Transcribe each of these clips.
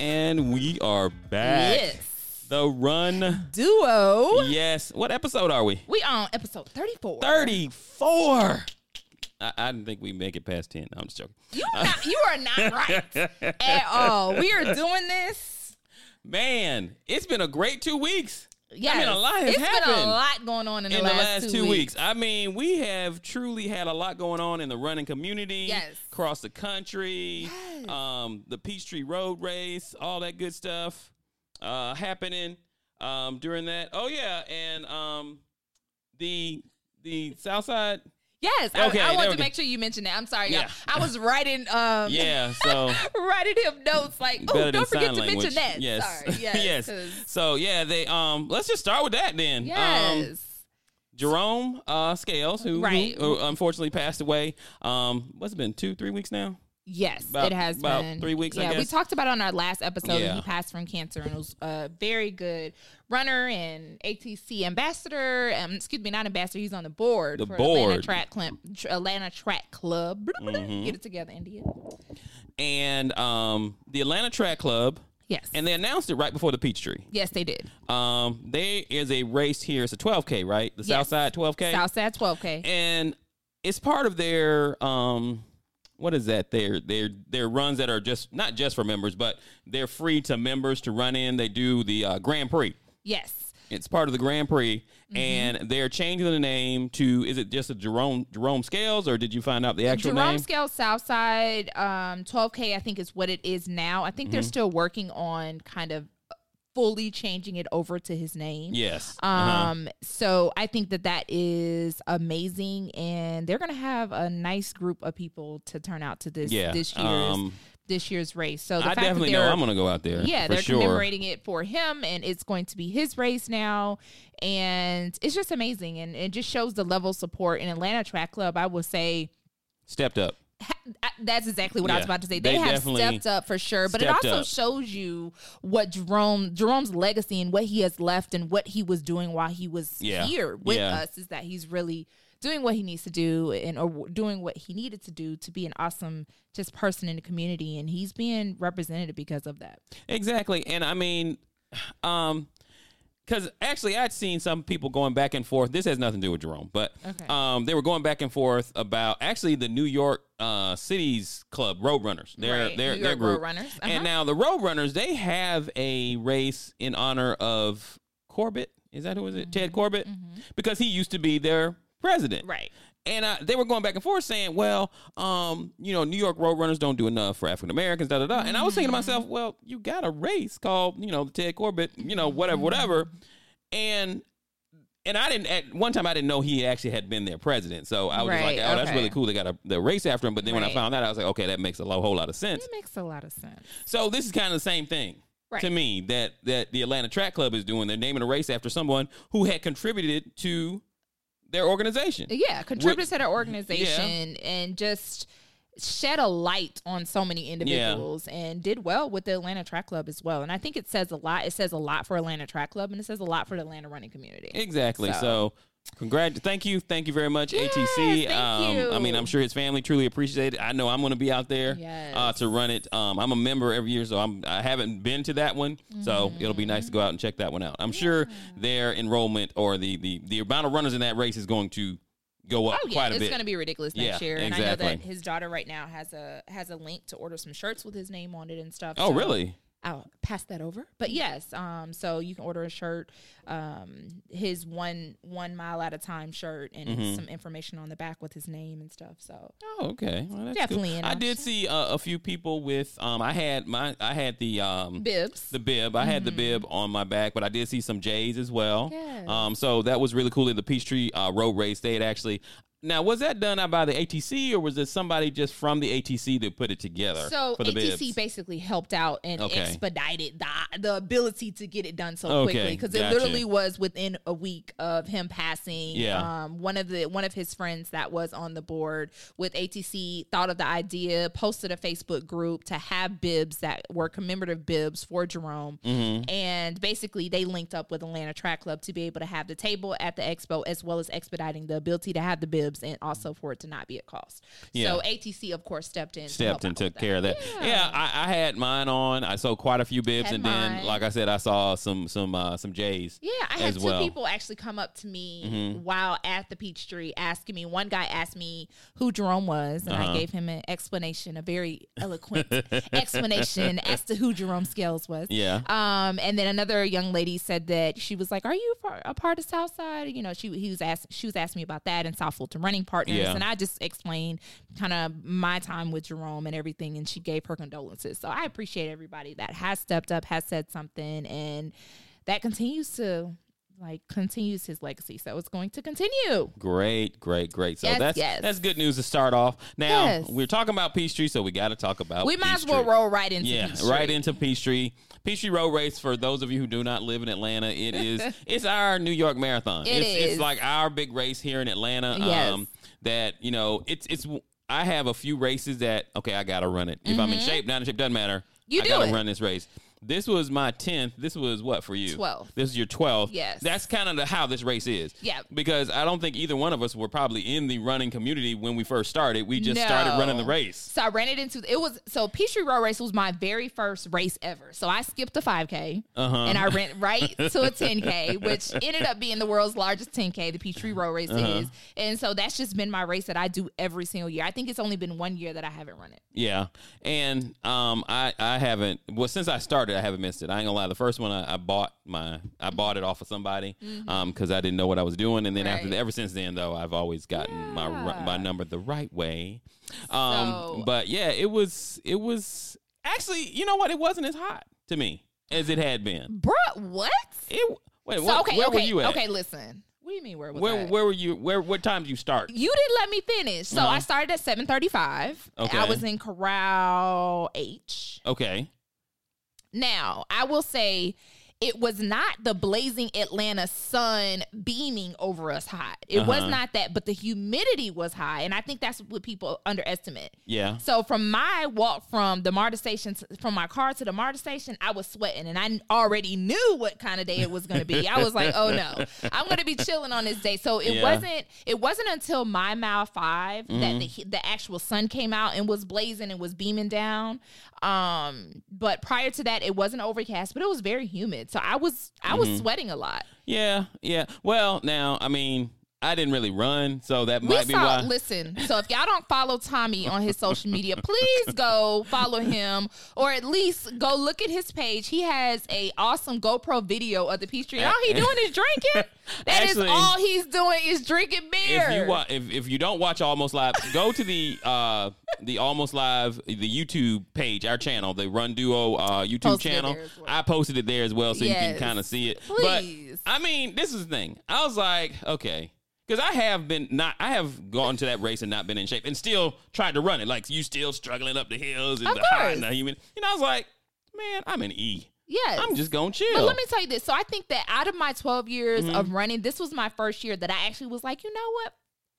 and we are back. Yes. The Run. Duo. Yes. What episode are we? We on episode 34. 34. I, I didn't think we'd make it past 10. I'm just joking. You are not, you are not right at all. We are doing this. Man, it's been a great two weeks. Yes. I mean, a lot has It's been a lot going on in, in the, last two weeks. I mean, we have truly had a lot going on in the running community. Yes. Across the country. Yes. Um, the Peachtree Road Race, all that good stuff uh, happening um, during that. Oh yeah, and um, the the Southside. Yes. I, Okay, I there wanted to make sure you mentioned that. I'm sorry, y'all. I was writing um Yeah, so writing him notes like, oh, don't forget to language. mention that. Yes, Sorry. Yes. yes. So yeah, they um. Let's just start with that then. Um, Yes. Jerome uh, Scales, who, Right. who, who unfortunately passed away. Um, what's it been two, three weeks now? Yes, About- it has been three weeks, I Yeah, we talked about it on our last episode. Yeah. He passed from cancer and was a very good runner and ATC ambassador. Um, excuse me, not ambassador. He's on the board The for Atlanta board. Mm-hmm. Track Club. Atlanta Track Club. Get it together, India. And um, the Atlanta Track Club, Yes, and they announced it right before the Peachtree. yes, they did. Um, there is a race here. It's a 12K, right? The Yes. Southside 12K. Southside 12K. and it's part of their um what is that their they're runs that are just not just for members but they're free to members to run in they do the uh, grand prix yes, it's part of the grand prix Mm-hmm. and they're changing the name to is it just a jerome jerome scales or did you find out the actual Jerome name Scale Southside um, 12K. I think is what it is now. I think Mm-hmm. they're still working on kind of fully changing it over to his name. yes uh Um, so I think that that is amazing, and they're gonna have a nice group of people to turn out to this Yeah, this year's um, this year's race. So the i definitely know i'm gonna go out there yeah they're sure commemorating it for him, and it's going to be his race now, and it's just amazing, and it just shows the level of support in Atlanta Track Club. I will say stepped up that's exactly what I was about to say. They, they have stepped up for sure, but it also up. shows you what Jerome Jerome's legacy and what he has left and what he was doing while he was Yeah, here with yeah. us is that he's really doing what he needs to do and or doing what he needed to do to be an awesome just person in the community and he's being represented because of that. Exactly. And I mean, um, because actually I'd seen some people going back and forth. This has nothing to do with Jerome, but Okay. um, they were going back and forth about actually the New York uh, Cities Club Roadrunners. Their Right, their New their York group. Roadrunners, uh-huh. And now the Roadrunners they have a race in honor of Corbett. Is that who is it? Mm-hmm. Ted Corbett, because he used to be their president. Right. And uh, they were going back and forth saying, well, um, you know, New York Roadrunners don't do enough for African Americans, da da da. And I was thinking to myself, well, you got a race called, you know, Ted Corbett, you know, whatever, whatever. And and I didn't at one time I didn't know he actually had been their president. So I was Right, like, oh, that's really cool. They got a the race after him. But then when I found that, I was like, okay, that makes a whole lot of sense. It makes a lot of sense. So this is kind of the same thing Right. to me that that the Atlanta Track Club is doing. They're naming a race after someone who had contributed to their organization. yeah contributors to their organization and just shed a light on so many individuals and did well with the Atlanta Track Club as well. And I think it says a lot. It says a lot for Atlanta Track Club and it says a lot for the Atlanta running community. Exactly. So, So- congrat thank you. Thank you very much, Yes, ATC. um I mean. I'm sure his family truly appreciate it. I know I'm going to be out there uh, to run it. Um I'm a member every year, so I'm I haven't been to that one. So, it'll be nice to go out and check that one out. I'm sure their enrollment or the the the amount of runners in that race is going to go up Oh yeah, quite a bit. it's going to be ridiculous next Yeah, year. And I know that exactly. his daughter right now has a has a link to order some shirts with his name on it and stuff. oh, So really? I'll pass that over. But yes, um, so you can order a shirt, um, his one one mile at a time shirt, and Mm-hmm. some information on the back with his name and stuff. So Oh, okay. Well, Definitely cool. I did see uh, a few people with um I had my I had the um bibs. the bib. I had the bib on my back, but I did see some J's as well. Yes. Um, so that was really cool in the Peachtree uh, Road Race. They had actually. Now, was that done out by the ATC, or was it somebody just from the ATC that put it together So for the ATC bibs? basically helped out and Okay. expedited the the ability to get it done so Okay, quickly because it literally was within a week of him passing. Yeah. Um, one of the one of his friends that was on the board with ATC thought of the idea, posted a Facebook group to have bibs that were commemorative bibs for Jerome, Mm-hmm. and basically they linked up with Atlanta Track Club to be able to have the table at the expo as well as expediting the ability to have the bibs and also for it to not be a cost. Yeah. So ATC, of course, stepped in, stepped and took care of that. Yeah, I, I had mine on. I sold quite a few bibs, Had and then, like I said, I saw some some uh, some J's. Yeah, I had two well. Mm-hmm. people actually come up to me while at the Peachtree asking me. One guy asked me who Jerome was, and Uh-huh. I gave him an explanation, a very eloquent explanation as to who Jerome Scales was. Yeah. Um, and then another young lady said that she was like, "Are you a part of Southside?" You know, she he was asked she was asking me about that in South Fulton Running Partners, Yeah. and I just explained kind of my time with Jerome and everything, and she gave her condolences. So I appreciate everybody that has stepped up, has said something, and that continues to like continues his legacy. So it's going to continue. Great, great, great. So Yes, that's yes. that's good news to start off. Now Yes. we're talking about Peachtree, so we got to talk about. we might as well roll right into Yeah, Peachtree. right into Peachtree. Peachtree Road Race for those of you who do not live in Atlanta, it is it's our New York Marathon. It it's, is. it's like our big race here in Atlanta. Yes. Um, that you know, it's it's. I have a few races that okay, I gotta run it. If I'm in shape, not in shape, doesn't matter. Mm-hmm. You I do gotta it. run this race. This was my tenth. This was what for you? Twelve. This is your twelfth. Yes. That's kind of the, how this race is. Yeah. Because I don't think either one of us were probably in the running community when we first started. We just started running the race. So I ran it into it was so Peachtree Road Race was my very first race ever. So I skipped a 5K Uh-huh. and I ran right to a 10K, which ended up being the world's largest 10K. The Peachtree Road Race Uh-huh. is, and so that's just been my race that I do every single year. I think it's only been one year that I haven't run it. Yeah, and um, I I haven't well since I started I haven't missed it. I ain't gonna lie. The first one I, I bought my I bought it off of somebody um because I didn't know what I was doing, and then after Mm-hmm. Ever since then though I've always gotten my my number the right way. Um, So- but yeah, it was it was actually you know what it wasn't as hot to me as it had been. Bruh, what? It wait So what, okay, where okay, were you at? okay. Listen, what do you mean where was Where I? where were you? Where what time did you start? You didn't let me finish. So No. I started at 7:35. Okay. I was in corral H. Okay, Now, I will say it was not the blazing Atlanta sun beaming over us hot. It was Uh-huh. not that, but the humidity was high. And I think that's what people underestimate. yeah, So from my walk from the MARTA station, to, from my car to the MARTA station, I was sweating and I already knew what kind of day it was going to be. I was like, oh no, I'm going to be chilling on this day. So it Yeah. wasn't, it wasn't until my mile 5 that Mm-hmm. the, the actual sun came out and was blazing and was beaming down. Um, but prior to that, it wasn't overcast, but it was very humid. So I was, I Mm-hmm. was sweating a lot. yeah, yeah. Well, now I mean I didn't really run, so that We might be saw. why. Listen, so if y'all don't follow Tommy on his social media, please go follow him, or at least go look at his page. He has a awesome GoPro video of the Peachtree. All he doing is drinking. That is Actually, all he's doing is drinking beer. if you wa- if, if you don't watch almost live go to the uh the almost live the youtube page our channel the run duo uh youtube Posted channel well. i posted it there as well so you can kind of see it Please. but i mean this is the thing i was like okay because I have been not, I have gone to that race and not been in shape, and still tried to run it. Like you still struggling up the hills and Of the course. and the humid. Know, I was like, man, I'm an E. yes. I'm just gonna chill. But let me tell you this. So I think that out of my 12 years Mm-hmm. of running, this was my first year that I actually was like, you know what?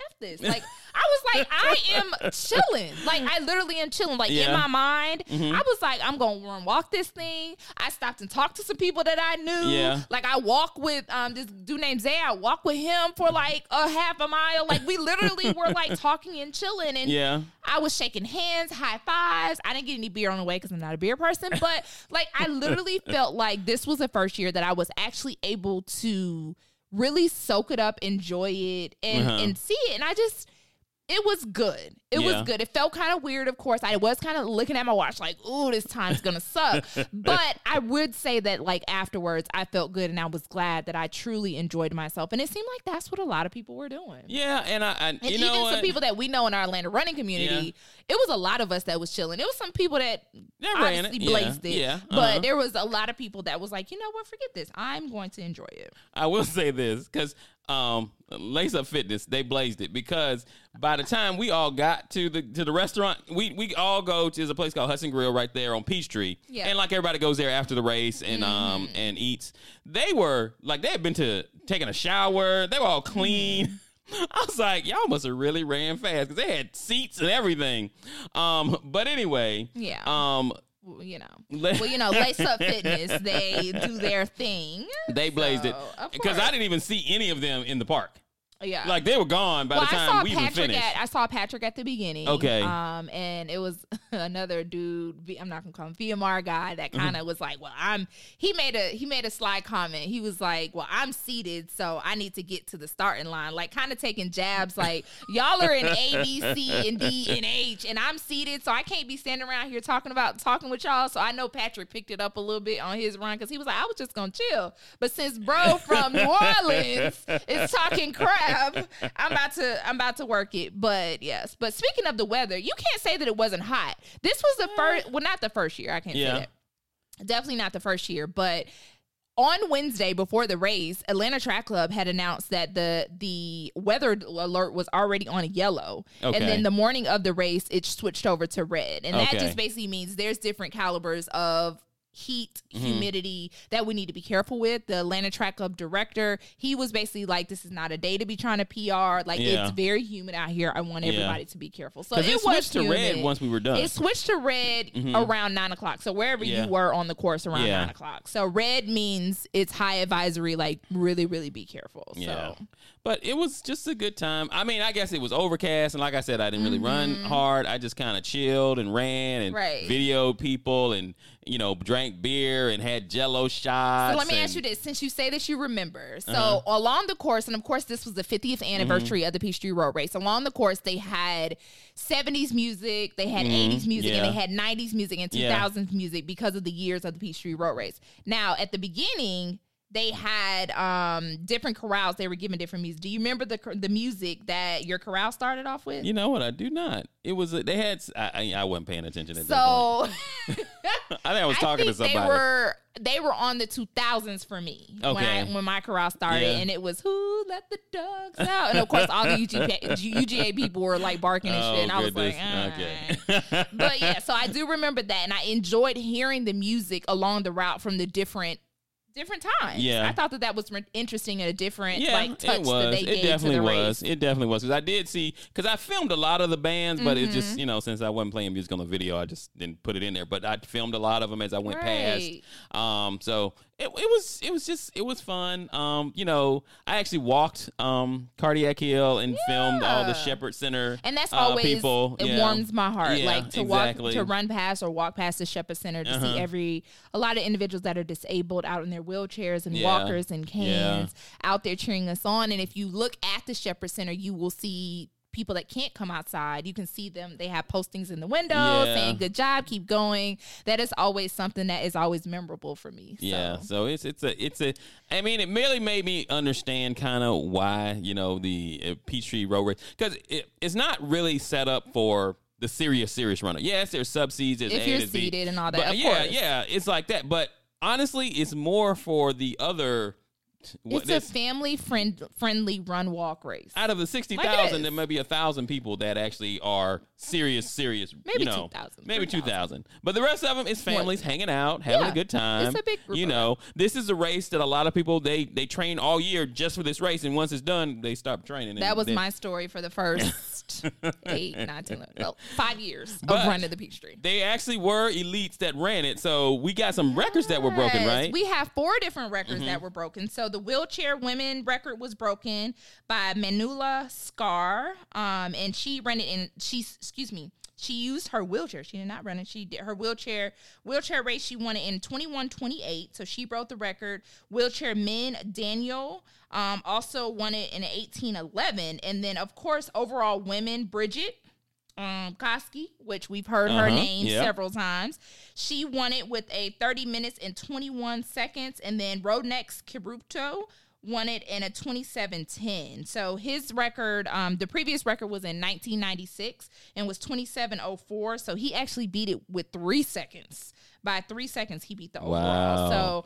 F this. Like I was like, I am chilling. Like I literally am chilling. Like in my mind, Mm-hmm. I was like, I'm gonna run walk this thing. I stopped and talked to some people that I knew. Yeah. Like I walk with um this dude named Zay. I walk with him for like a half a mile. Like we literally were like talking and chilling. And yeah, I was shaking hands, high fives. I didn't get any beer on the way because I'm not a beer person, but like I literally felt like this was the first year that I was actually able to really soak it up, enjoy it, and Uh-huh. and see it. And I just it was good. It Yeah. was good. It felt kind of weird, of course. I was kind of looking at my watch like, "Ooh, this time's going to suck." but I would say that like afterwards, I felt good and I was glad that I truly enjoyed myself. And it seemed like that's what a lot of people were doing. yeah, and I, I And you even some what? people that we know in our Atlanta running community, it was a lot of us that was chilling. It was some people that That obviously it. Yeah, blazed it. yeah, But uh-huh. there was a lot of people that was like, you know what, forget this. I'm going to enjoy it. I will say this because um, Lace Up Fitness they blazed it because by the time we all got to the to the restaurant, we we all go to there's a place called Hudson Grill right there on Peachtree, Yeah. and like everybody goes there after the race and um and eats. They were like they had been to taking a shower. They were all clean. I was like, y'all must have really ran fast because they had seats and everything. Um, but anyway, Yeah. Um, Well, you know, well, you know, Lace Up Fitness, they do their thing. they blazed it So, of because I didn't even see any of them in the park. Yeah. Like they were gone by well, the time we even Patrick finished. at I saw Patrick at the beginning. Okay. Um, and it was another dude. I'm not gonna call him VMR guy that Mm-hmm. kind of was like, well, I'm. He made a he made a sly comment. He was like, well, I'm seated, so I need to get to the starting line. Like kind of taking jabs, like y'all are in A, B, C, and D, and H, and I'm seated, so I can't be standing around here talking about talking with y'all. So I know Patrick picked it up a little bit on his run because he was like, I was just gonna chill, but since bro from New Orleans is talking crap, I'm about to I'm about to work it. But yes, but speaking of the weather, you can't say that it wasn't hot. This was the first, well, not the first year. I can't Yeah. say that. Definitely not the first year, but on Wednesday before the race, Atlanta Track Club had announced that the the weather alert was already on yellow, Okay. and then the morning of the race, it switched over to red, and that just basically means there's different calibers of heat, Mm-hmm. humidity that we need to be careful with. The Atlanta Track Club director, he was basically like, "This is not a day to be trying to PR. Like Yeah. it's very humid out here. I want Yeah. everybody to be careful." So it, it, was switched to red humid. once we were done. It switched to red around nine o'clock. So wherever Yeah. you were on the course around Yeah. nine o'clock. So red means it's high advisory. Like really, really be careful. Yeah. But it was just a good time. I mean, I guess it was overcast, and like I said, I didn't really run hard. I just kind of chilled and ran and Mm-hmm. Right. videoed people, and you know, drank beer and had Jello shots. So let me and- ask you this: since you say this, you remember. So Uh-huh. along the course, and of course, this was the 50th Mm-hmm. anniversary of the Peachtree Road Race. Along the course, they had 70s music, they had 80s music, and Mm-hmm. They had 90s music and Yeah. 2000s music because of the years of the Peachtree Road Race. Now, at the beginning. They had um, different corrals. They were given different music. Do you remember the the music that your corral started off with? You know what? I do not. It was they had. I, I, wasn't paying attention at that so. I think I was talking I to somebody. They were they were on the two thousands for me when Okay. I, when my corral started, Yeah. and it was who let the dogs out, and of course all the UGA, UGA people were like barking and oh, shit, and I was like. Okay. but yeah, so I do remember that, and I enjoyed hearing the music along the route from the different different times. Yeah. I thought that that was re- interesting and a different Yeah, like touch it was. that they it gave definitely to the was. race. It definitely was. Because I did see, because I filmed a lot of the bands, but it Mm-hmm. just, you know, since I wasn't playing music on the video, I just didn't put it in there. But I filmed a lot of them as I went Right. past. Um, so it, it was, it was just, it was fun. Um, you know, I actually walked um Cardiac Hill and filmed all the Shepherd Center. And that's uh, always people. it Yeah. warms my heart. Yeah, like to exactly. walk to run past or walk past the Shepherd Center to see Uh-huh. every a lot of individuals that are disabled out in their wheelchairs and Yeah. walkers and canes Yeah. out there cheering us on. And if you look at the Shepherd Center, you will see people that can't come outside. You can see them. They have postings in the window Yeah. saying "Good job, keep going." That is always something that is always memorable for me. So. Yeah, so it's it's a it's a. I mean, it really made me understand kind of why you know the uh, Peachtree Road Race because it, it's not really set up for the serious serious runner. Yes, there's sub seeds, there's If A, you're seated and all that, But yeah, course. yeah, it's like that. But honestly, it's more for the other. What- It's a family friend friendly run walk race. out of the sixty thousand, Like thousand, there may be a thousand people that actually are serious, serious. Maybe you know, 2,000, maybe two thousand, But the rest of them is families hanging out, having Yeah, a good time. it's a big group You know, this is a race that a lot of people they they train all year just for this race, and once it's done, they stop training. That was my story for the first eight, nine, ten, well, five years But- of running the Peachtree. They actually were elites that ran it, so we got some records that were broken, right? Mm-hmm. We have four different records that were broken. So the wheelchair women record was broken by Manuela Schär, um, and she ran it in. She, excuse me. She used her wheelchair. She did not run it. She did her wheelchair wheelchair race. She won it in 21-28. So she broke the record. Wheelchair men Daniel um, also won it in 1811. And then of course overall women Brigid um Kosgei, which we've heard her Uh-huh, name yeah. several times. She won it with a 30 minutes and 21 seconds, and then Rhonex Kipruto won it in a 27:10. So his record, um, the previous record was in 1996 and was 27:04. So he actually beat it with three seconds. By three seconds, he beat the overall. Wow. So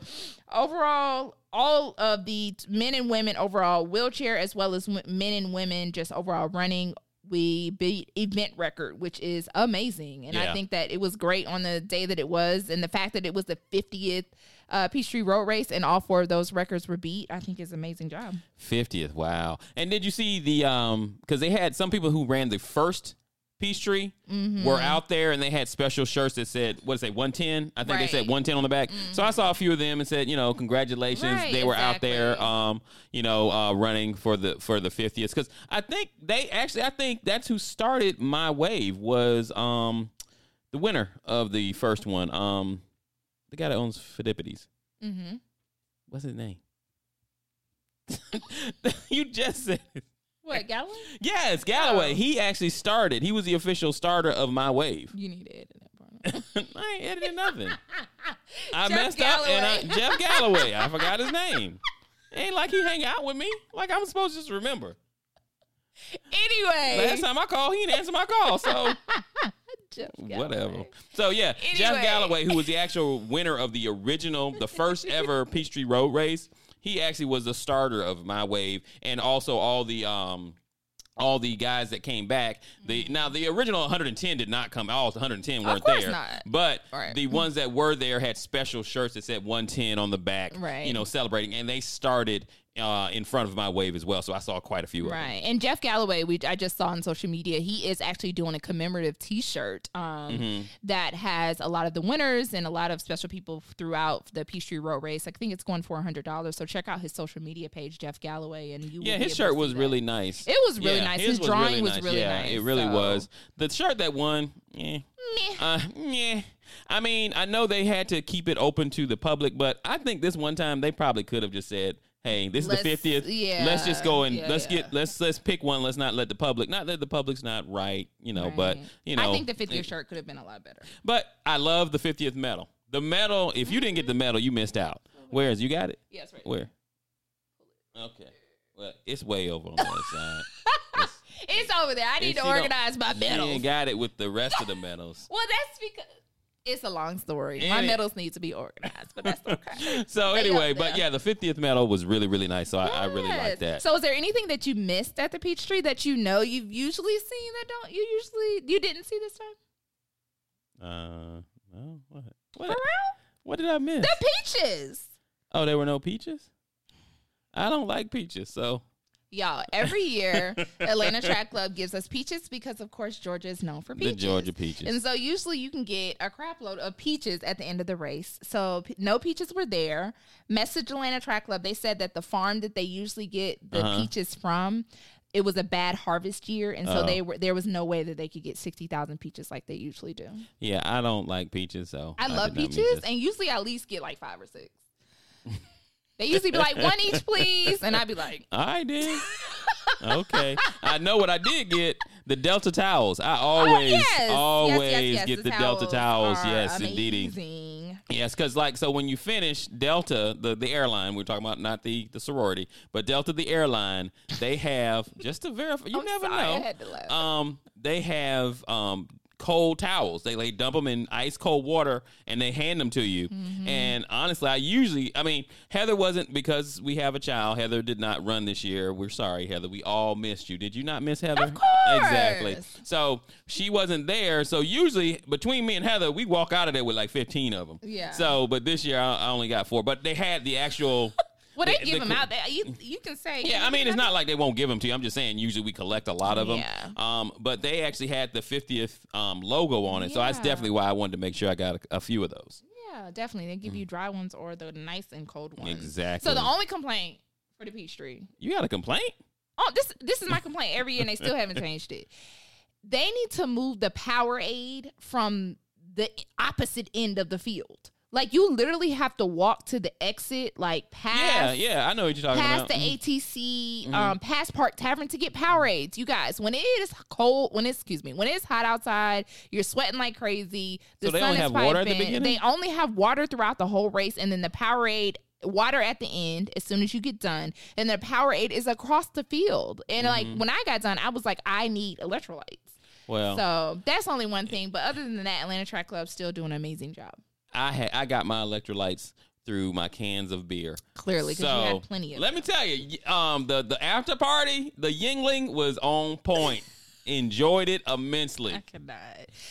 overall, all of the men and women overall wheelchair, as well as men and women just overall running, we beat event record, which is amazing. And I think that it was great on the day that it was, and the fact that it was the 50th uh, Peachtree Road Race, and all four of those records were beat, I think is an amazing job. Fiftieth, wow! And did you see the um? Because they had some people who ran the first Peachtree Mm-hmm. were out there and they had special shirts that said what did it say 110 i think they said Mm-hmm. 110 on the back so i saw a few of them and said you know congratulations Right, they were out there um you know uh running for the for the 50th because i think they actually i think that's who started my wave was um the winner of the first one um the guy that owns Phidippides. Mm-hmm. what's his name you just said it. What Galloway? Yes, Galloway. Oh. He actually started. He was the official starter of my wave. You need to edit that part. I ain't editing nothing. I Jeff messed up and I, Jeff Galloway. I forgot his name. Ain't like he hang out with me. Like I'm supposed to just remember. anyway, Last time I called, he didn't answer my call. So Jeff whatever. So yeah, Jeff Galloway, who was the actual winner of the original, the first ever Peachtree Road Race, he actually was the starter of my wave, and also all the um. All the guys that came back, the now the original 110 did not come. All 110 weren't there, not. but Right. the ones that were there had special shirts that said 110 on the back, Right. You know, celebrating, and they started uh, in front of my wave as well. So I saw quite a few of them. Right. And Jeff Galloway, we I just saw on social media, he is actually doing a commemorative T-shirt um, Mm-hmm. that has a lot of the winners and a lot of special people throughout the Peachtree Road Race. I think it's going for hundred dollars. So check out his social media page, Jeff Galloway, and you. Yeah, his shirt was that. really nice. It was really nice. His drawing was really yeah, nice, it really so- was. The shirt that won, eh. Meh. Uh, yeah. I mean, I know they had to keep it open to the public, but I think this one time they probably could have just said, "Hey, this is Let's- the fiftieth. yeah, let's just go and yeah, let's yeah. get let's let's pick one. Let's not let the public. Not that the public's not right, you know, but you know, I think the 50th it- shirt could have been a lot better. But I love the fiftieth medal. The medal. If you didn't get the mm-hmm. medal, you missed out. Whereas you got it. Yes, right. Where? Okay. Well, it's way over on the other side. It's- It's over there. I need to organize my medals. ain't got it with the rest of the medals. Well, that's because it's a long story. My it- medals need to be organized, but that's okay. So They anyway, but yeah, the 50th medal was really really nice. So I, I really like that. So, is there anything that you missed at the Peachtree that you know you've usually seen that don't you usually you didn't see this time? uh, no, what? For real? What did I miss? The peaches. Oh, there were no peaches. I don't like peaches, so Y'all, every year Atlanta Track Club gives us peaches because of course Georgia is known for peaches. the Georgia peaches. And so usually you can get a crap load of peaches at the end of the race. So no peaches were there. Message Atlanta Track Club, they said that the farm that they usually get the Uh-huh. peaches from, it was a bad harvest year, and so Oh. they were there was no way that they could get sixty thousand peaches like they usually do. yeah, I don't like peaches, so I love not miss peaches, and usually I at least get like five or six. they usually be like one each, please, and I'd be like, I did. okay, I know what I did get. The Delta towels. I always, oh, yes, always yes, yes, get the, Delta towels. Yes, indeed. Yes, because like so when you finish Delta, the the airline we're talking about, not the the sorority, but Delta the airline, they have just to verify. You I'm never sorry, I know. had to laugh. Um, they have um cold towels. They like dump them in ice cold water and they hand them to you. Mm-hmm. And honestly, I usually, I mean, Heather wasn't because we have a child. Heather did not run this year. We're sorry, Heather. We all missed you. Did you not miss Heather? Of course. Exactly. So she wasn't there. So usually between me and Heather, we walk out of there with like 15 of them. Yeah. So, but this year I, I only got four. But they had the actual. Well, they, They- give they them could- out there. You you can say. Yeah, I mean, it's not like they won't give them to you. I'm just saying, usually we collect a lot of them. Yeah. Um, but they actually had the 50th um, logo on it, so that's definitely why I wanted to make sure I got a, a few of those. Yeah, definitely. They give you dry ones or the nice and cold ones. Mm. Exactly. So the only complaint for the Peachtree. You got a complaint? Oh, this this is my complaint every year, and they still haven't changed it. They need to move the Powerade from the opposite end of the field. Like you literally have to walk to the exit, like past Yeah, yeah, I know what you're talking past about. Mm-hmm. the ATC, um, past Park Tavern to get Powerades. You guys, when it is cold, when it's excuse me, when it's hot outside, you're sweating like crazy. The So they sun only is have water at the beginning? They only have water throughout the whole race, and then the Powerade. Water at the end as soon as you get done, and the Powerade is across the field. And like Mm-hmm. when I got done, I was like, I need electrolytes. well, So that's only one thing. But other than that, Atlanta Track Club's still doing an amazing job. I had I got my electrolytes through my cans of beer. Clearly, because So you had plenty of. let me tell you, um, the the after party, the Yuengling was on point. Enjoyed it immensely. I cannot.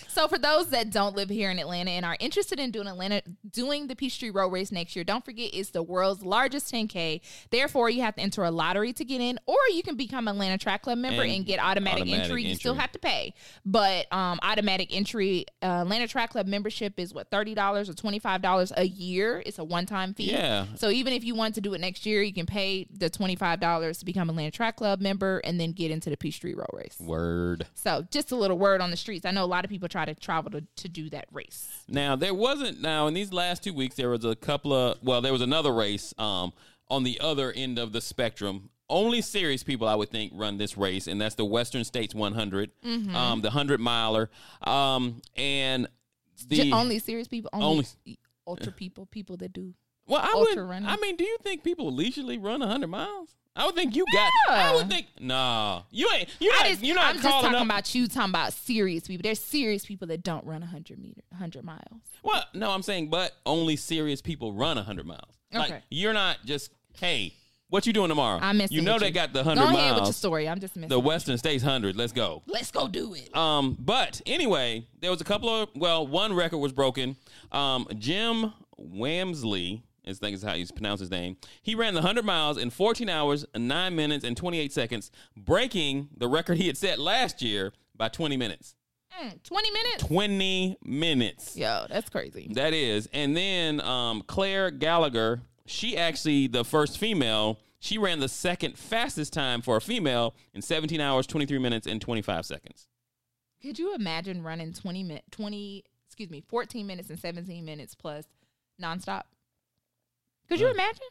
So for those that don't live here in Atlanta and are interested in doing Atlanta doing the Peachtree Road Race next year, don't forget it's the world's largest 10K. Therefore, you have to enter a lottery to get in, or you can become an Atlanta Track Club member and, and get automatic, automatic entry. entry. You still have to pay, but um, automatic entry uh, Atlanta Track Club membership is what thirty dollars or twenty five dollars a year. It's a one time fee. Yeah. So even if you want to do it next year, you can pay the twenty five dollars to become a Atlanta Track Club member and then get into the Peachtree Road Race. Word. So just a little word on the streets. I know a lot of people try to travel to, to do that race. Now there wasn't now in these last two weeks there was a couple of well there was another race um on the other end of the spectrum only serious people I would think run this race, and that's the Western States 100, mm-hmm. um, the 100 miler, um, and the only serious people, only, only ultra people, people that do. Well, I would. Running. I mean, do you think people leisurely run 100 miles? I would think you got. Yeah. I would think no. You ain't. You're not. Just, you're not I'm just talking up. about you. Talking about serious people. There's serious people that don't run 100 meter, 100 miles. Well, no, I'm saying, but only serious people run 100 miles. Okay. Like you're not just hey. What you doing tomorrow? I'm missing. You know they you. got the hundred miles. Go ahead with your story. I'm just missing. The Western States hundred. Let's go. Let's go do it. Um, but anyway, there was a couple of well, one record was broken. Um, Jim Walmsley I think is how you pronounce his name. He ran the 100 miles in 14 hours, 9 minutes, and 28 seconds, breaking the record he had set last year by 20 minutes. Mm, 20 minutes? 20 minutes. Yo, that's crazy. That is. And then um, Clare Gallagher, she actually, the first female, she ran the second fastest time for a female in 17 hours, 23 minutes, and 25 seconds. Could you imagine running 20 minutes, 20, excuse me, 14 minutes and 17 minutes plus nonstop? Could you imagine?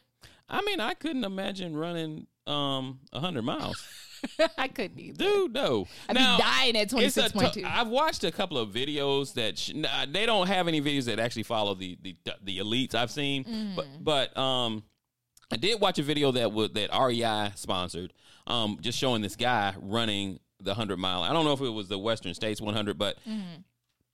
I mean, I couldn't imagine running um hundred miles. I couldn't either. Dude, no. I'd now, be dying at twenty six point two. I've watched a couple of videos that sh- they don't have any videos that actually follow the the, the elites I've seen, mm. but but um, I did watch a video that would that REI sponsored, um, just showing this guy running the hundred mile. I don't know if it was the Western States one hundred, but. Mm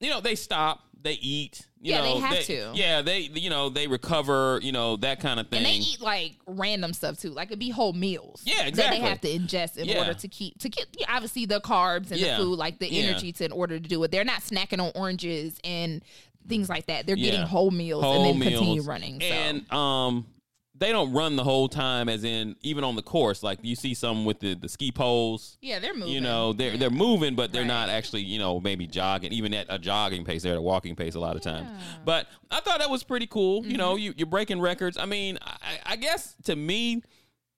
you know, they stop, they eat. You yeah, know, they have they, to. Yeah, they you know they recover. You know that kind of thing. And they eat like random stuff too. Like it'd be whole meals. Yeah, exactly. That they have to ingest in yeah. order to keep to get obviously the carbs and yeah. the food, like the energy to in order to do it. They're not snacking on oranges and things like that. They're getting whole meals whole and then meals. continue running. So. And um, they don't run the whole time as in even on the course. Like you see some with the, the ski poles. Yeah they're moving. you know they're they're moving but they're right. not actually you know maybe jogging even at a jogging pace. They're at a walking pace a lot of times. But i thought that was pretty cool. Mm-hmm. you know you, you're breaking records. I mean i, I guess to me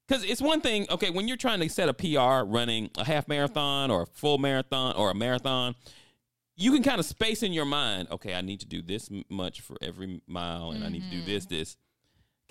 because it's one thing okay when you're trying to set a pr running a half marathon or a full marathon or a marathon you can kind of space in your mind okay i need to do this much for every mile and mm-hmm. i need to do this mm-hmm. this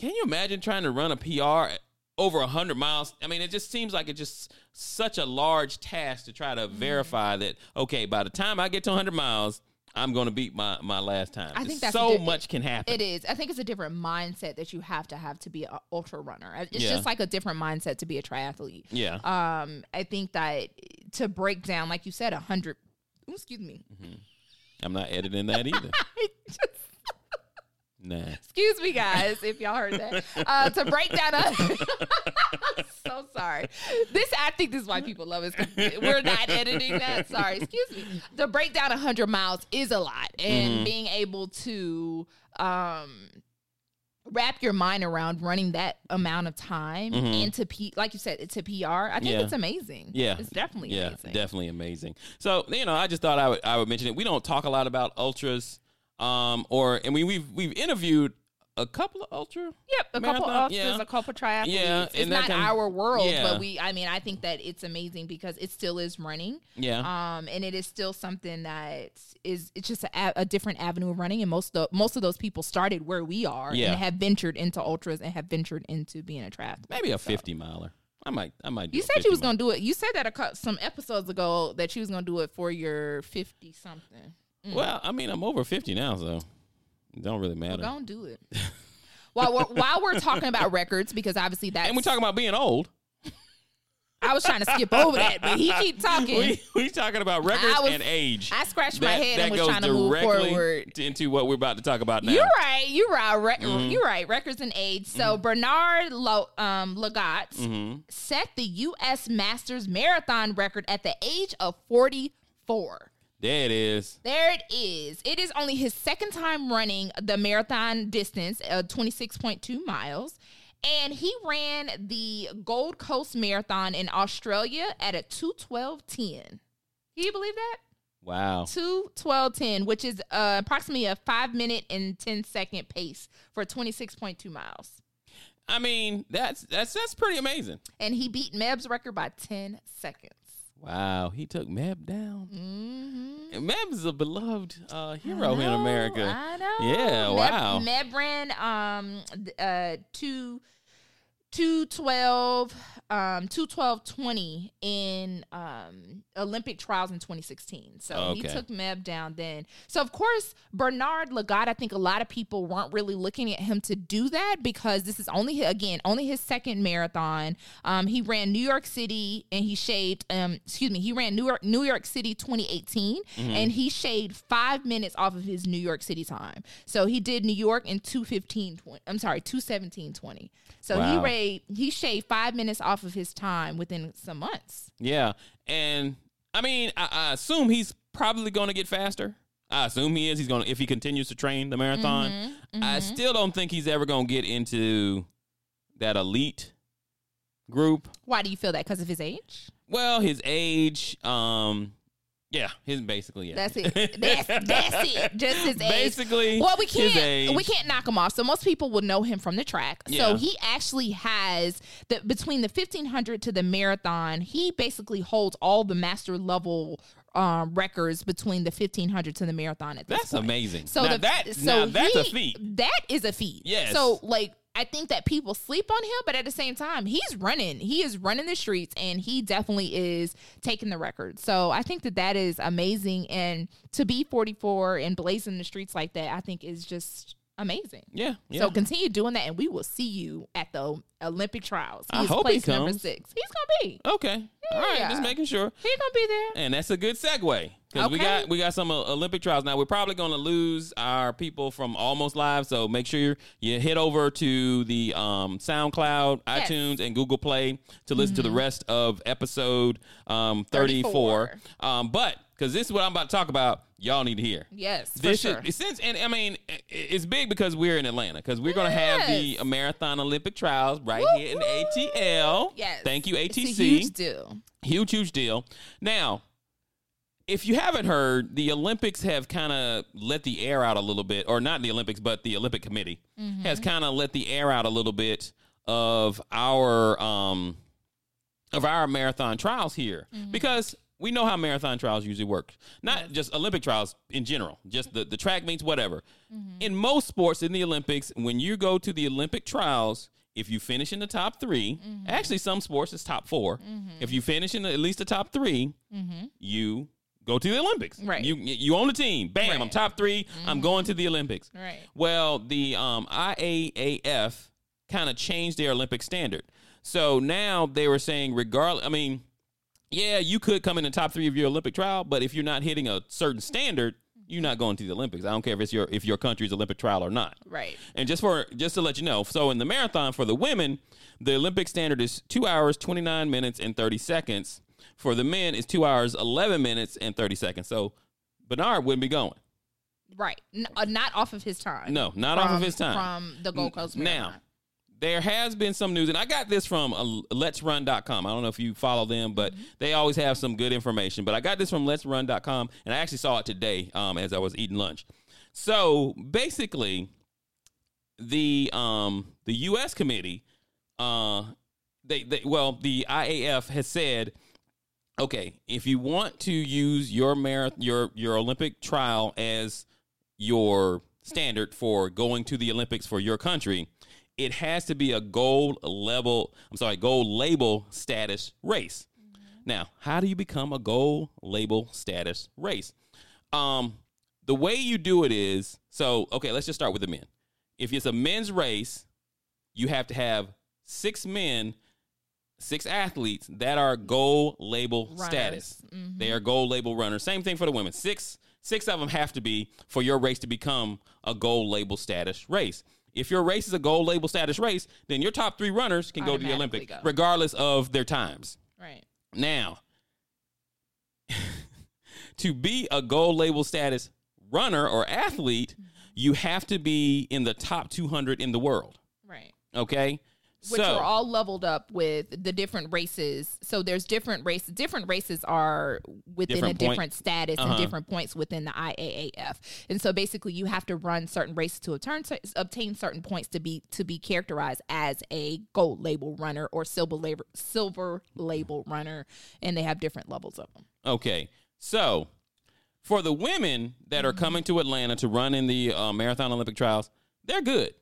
can you imagine trying to run a PR over 100 miles? I mean, it just seems like it's just such a large task to try to mm-hmm. verify that, okay, by the time I get to 100 miles, I'm going to beat my, my last time. I think that's so di- much can happen. It is. I think it's a different mindset that you have to have to be an ultra runner. It's yeah. just like a different mindset to be a triathlete. Yeah. Um, I think that to break down, like you said, a hundred. Excuse me. Mm-hmm. I'm not editing that either. Nah. Excuse me, guys, if y'all heard that. Uh, to break down a. so sorry. This I think this is why people love us. We're not editing that. Sorry. Excuse me. To break down hundred miles is a lot, and mm-hmm. being able to um wrap your mind around running that amount of time mm-hmm. into P like you said to PR I think yeah. it's amazing yeah it's definitely yeah amazing. definitely amazing so you know I just thought I would I would mention it we don't talk a lot about ultras um, or and mean, we've we've interviewed a couple of ultra. Yep, a marathon. couple ultras, yeah. a couple triathletes. Yeah, it's not can, our world, yeah. but we. I mean, I think that it's amazing because it still is running. Yeah. Um, and it is still something that is it's just a, a different avenue of running, and most of most of those people started where we are yeah. and have ventured into ultras and have ventured into being a triathlete. Maybe a fifty miler. I might, I might. you said you was gonna do it. You said that a, some episodes ago that you was gonna do it for your fifty something. Mm. Well, I mean, I'm over 50 now, so it don't really matter. Well, don't do it. while we're while we're talking about records, because obviously that and we're talking about being old. I was trying to skip over that, but he keep talking. We, we talking about records was- and age. I scratched my head and was trying to move forward. into what we're about to talk about now. You're right. You're right. Re- Mm-hmm. You're right. Records and age. So Bernard Lo- um, Lagat Mm-hmm. set the U.S. Masters marathon record at the age of 44. There it is. There it is. It is only his second time running the marathon distance, uh, 26.2 miles. And he ran the Gold Coast Marathon in Australia at a 212.10. Can you believe that? Wow. 212.10, which is uh, approximately a five minute and 10 second pace for 26.2 miles. I mean, that's that's that's pretty amazing. And he beat Meb's record by 10 seconds. Wow, he took Meb down. Mm-hmm. And Meb is a beloved uh, hero in America. I know. Yeah, Meb, wow. Meb ran um uh two two twelve um two twelve twenty in um Olympic trials in 2016. So he took Meb down then. So of course Bernard Lagat, I think a lot of people weren't really looking at him to do that because this is only again only his second marathon. Um, he ran New York City and he shaved um excuse me he ran New York New York City 2018 and he shaved five minutes off of his New York City time. So he did New York in 215 20. I'm sorry 217 20. So he Wow. Rayed he shaved five minutes off of his time within some months. Yeah, and I mean, I, I assume he's probably going to get faster. I assume he is. He's going to if he continues to train the marathon. Mm-hmm, I still don't think he's ever going to get into that elite group. Why do you feel that? Because of his age? Well, his age, um, yeah, his basically yeah. That's it. That's that's it. Just his age. Basically, Well, we can't we can't knock him off. So most people would know him from the track. Yeah. So he actually has the between the fifteen hundred to the marathon. He basically holds all the master level um, records between the fifteen hundred to the marathon. At this That's point. amazing. So now the, that so now that's a feat. That is a feat. Yes. So like. I think that people sleep on him, but at the same time, he's running. He is running the streets, and he definitely is taking the record. So I think that that is amazing, and to be 44 and blazing the streets like that, I think is just amazing. Yeah, yeah. So continue doing that, and we will see you at the Olympic trials. He I hope he place number comes. six. He's gonna be. okay. All right, just making sure. He's gonna be there. And that's a good segue because we got we got some uh, Olympic trials now. We're probably going to lose our people from almost live, so make sure you hit over to the um, SoundCloud, Yes. Mm-hmm. iTunes, and Google Play to listen to the rest of episode um, thirty four. 34. Um, but because this is what I'm about to talk about, y'all need to hear. Yes, for This sure. since and I mean it's big because we're in Atlanta because we're going to have the Yes. Marathon Olympic Trials right Woo, here in woo. ATL. Yes. Thank you It's ATC. a huge deal. Huge, huge deal. Now, if you haven't heard, the Olympics have kind of let the air out a little bit, or not the Olympics, but the Olympic Committee mm-hmm. has kind of let the air out a little bit of our um of our marathon trials here. Mm-hmm. Because we know how marathon trials usually work. Not just Olympic trials in general, just the, the track meets, whatever. Mm-hmm. In most sports in the Olympics, when you go to the Olympic trials, if you finish in the top 3 actually some sports is top 4 If you finish in the, at least the top 3 you go to the Olympics. Right. You you own the team. Bam, I'm top 3 I'm going to the Olympics. Right. Well, the um, IAAF kind of changed their Olympic standard. So now they were saying, regardless, I mean, yeah, you could come in the top three of your Olympic trial, but if you're not hitting a certain standard, you're not going to the Olympics. I don't care if it's your if your country's Olympic trial or not. Right. And just for just to let you know, so in the marathon for the women, the Olympic standard is two hours twenty nine minutes and thirty seconds. For the men, it's two hours eleven minutes and thirty seconds. So Bernard wouldn't be going. Right. N- uh, not off of his time. No, not off of his time. From the Gold Coast Now, there has been some news, and I got this from uh, LetsRun.com. I don't know if you follow them, but Mm-hmm. they always have some good information. But I got this from LetsRun.com, and I actually saw it today um, as I was eating lunch. So basically, the um, the U.S. committee, uh, they, they well, the IAF has said okay, if you want to use your marath- your your Olympic trial as your standard for going to the Olympics for your country, it has to be a gold level, I'm sorry, gold label status race. Now, how do you become a gold label status race? Um, the way you do it is so okay, let's just start with the men. If it's a men's race, you have to have six men six athletes that are gold label Runners. status. Mm-hmm. They are gold label runners. Same thing for the women. Six six of them have to be for your race to become a gold label status race. If your race is a gold label status race, then your top three runners can go to the Automatically Olympic, go. regardless of their times. Right. Now, to be a gold label status runner or athlete, you have to be in the top 200 in the world. Right. Okay. Which so, are all leveled up with the different races. So there's different races. Different races are within Different a point- different status Uh-huh. and different points within the IAAF. And so basically, you have to run certain races to obtain, obtain certain points to be to be characterized as a gold label runner or silver label silver label runner. And they have different levels of them. Okay. So, for the women that are coming to Atlanta to run in the uh, Marathon Olympic trials, they're good.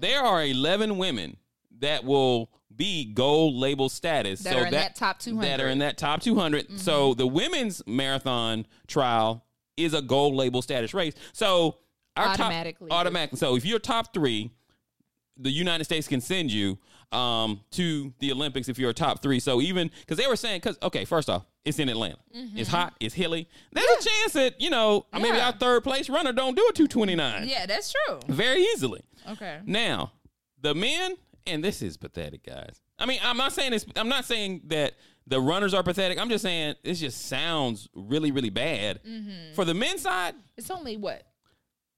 There are 11 women that will be gold label status. That so are in that top 200. That are in that top 200. So, the women's marathon trial is a gold label status race. So, our Automatically. Top, automatically. So, if you're top three, the United States can send you um, to the Olympics if you're a top three. So even because they were saying, because okay, first off, it's in Atlanta, it's hot, it's hilly. There's a chance that you know, I maybe Mm-hmm. Our third place runner don't do a 229 Yeah, that's true. very easily. Okay. Now, the men, and this is pathetic, guys. I mean, I'm not saying this. I'm not saying that the runners are pathetic. I'm just saying it just sounds really, really bad. Mm-hmm. For the men's side, It's only what?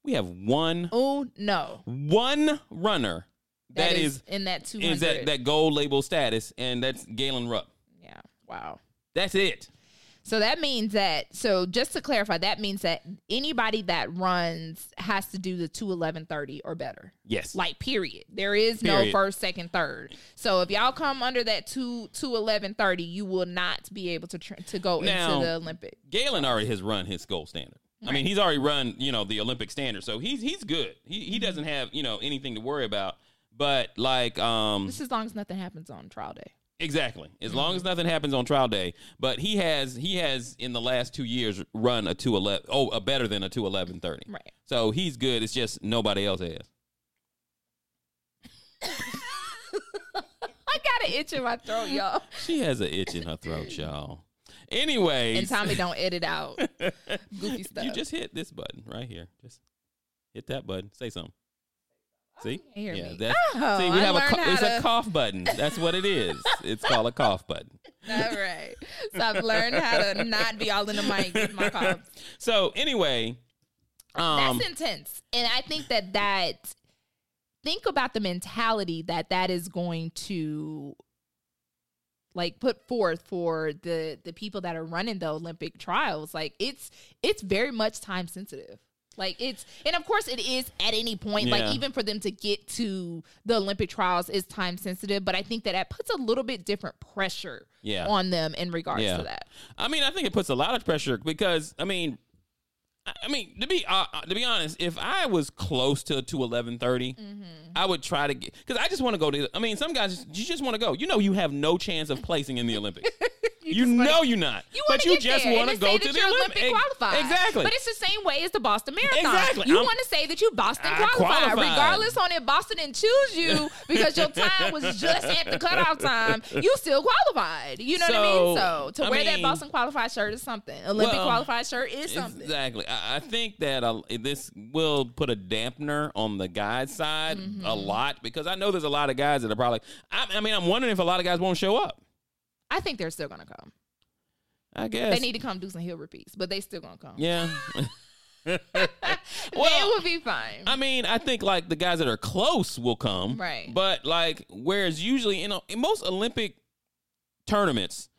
we have one, Oh no. one runner that is in that 200. is that that gold label status, and that's Galen Rupp. yeah. Wow. That's it. So that means that so just to clarify, that means that anybody that runs has to do the two eleven thirty or better. Yes. Like period. There is no first, second, third. So if y'all come under that two two eleven thirty, you will not be able to tr- to go Now- into the Olympic. Galen already has run his gold standard. I mean, he's already run, you know, the Olympic standard, so he's he's good. He he doesn't have, you know, anything to worry about. But like, um, Just as long as nothing happens on trial day. Exactly, as long mm-hmm. as nothing happens on trial day. But he has he has in the last two years run a two eleven, oh, a better than a two eleven thirty. Right. So he's good. It's just nobody else has. I got an itch in my throat, y'all. She has an itch in her throat, y'all. Anyway, And Tommy don't edit out goofy stuff. you just hit this button right here. Just hit that button. Say something. See? hear yeah, me. that's Oh, see. We I have a co- it's a cough button. That's what it is. It's called a cough button. all right. So I've learned how to not be all in the mic with my coughs. So anyway, um, That's intense. And I think that that think about the mentality that that is going to like put forth for the the people that are running the Olympic trials. Like it's it's very much time sensitive. Like it's and of course it is at any point. Yeah. Like even for them to get to the Olympic trials is time sensitive. But I think that that puts a little bit different pressure Yeah. on them in regards Yeah. to that. I mean, I think it puts a lot of pressure because I mean, I- mean to be uh, uh, to be honest, if I was close to to eleven Mm-hmm. I would try to get because I just want to go to. I mean, some guys you just want to go. You know, you have no chance of placing in the Olympics. You wanna- know you're not. You but want to you just want to go to the Olympics. Olympic qualified. Exactly. But it's the same way as the Boston Marathon. Exactly. You want to say that you Boston I qualified, qualified. regardless on if Boston didn't choose you because your time was just at the cutoff time. You still qualified. You know what I mean? So, So to I wear that Boston qualified shirt is something. Olympic Well, qualified shirt is something. Exactly. I, I think that uh, this will put a dampener on the guys' side Mm-hmm. a lot because I know there's a lot of guys that are probably. I, I mean, I'm wondering if a lot of guys won't show up. I think they're still gonna come. I guess They need to come do some hill repeats, but they still gonna come. Yeah. well, will be fine. I mean, I think like the guys that are close will come, Right. But like, whereas usually you know in most Olympic tournaments,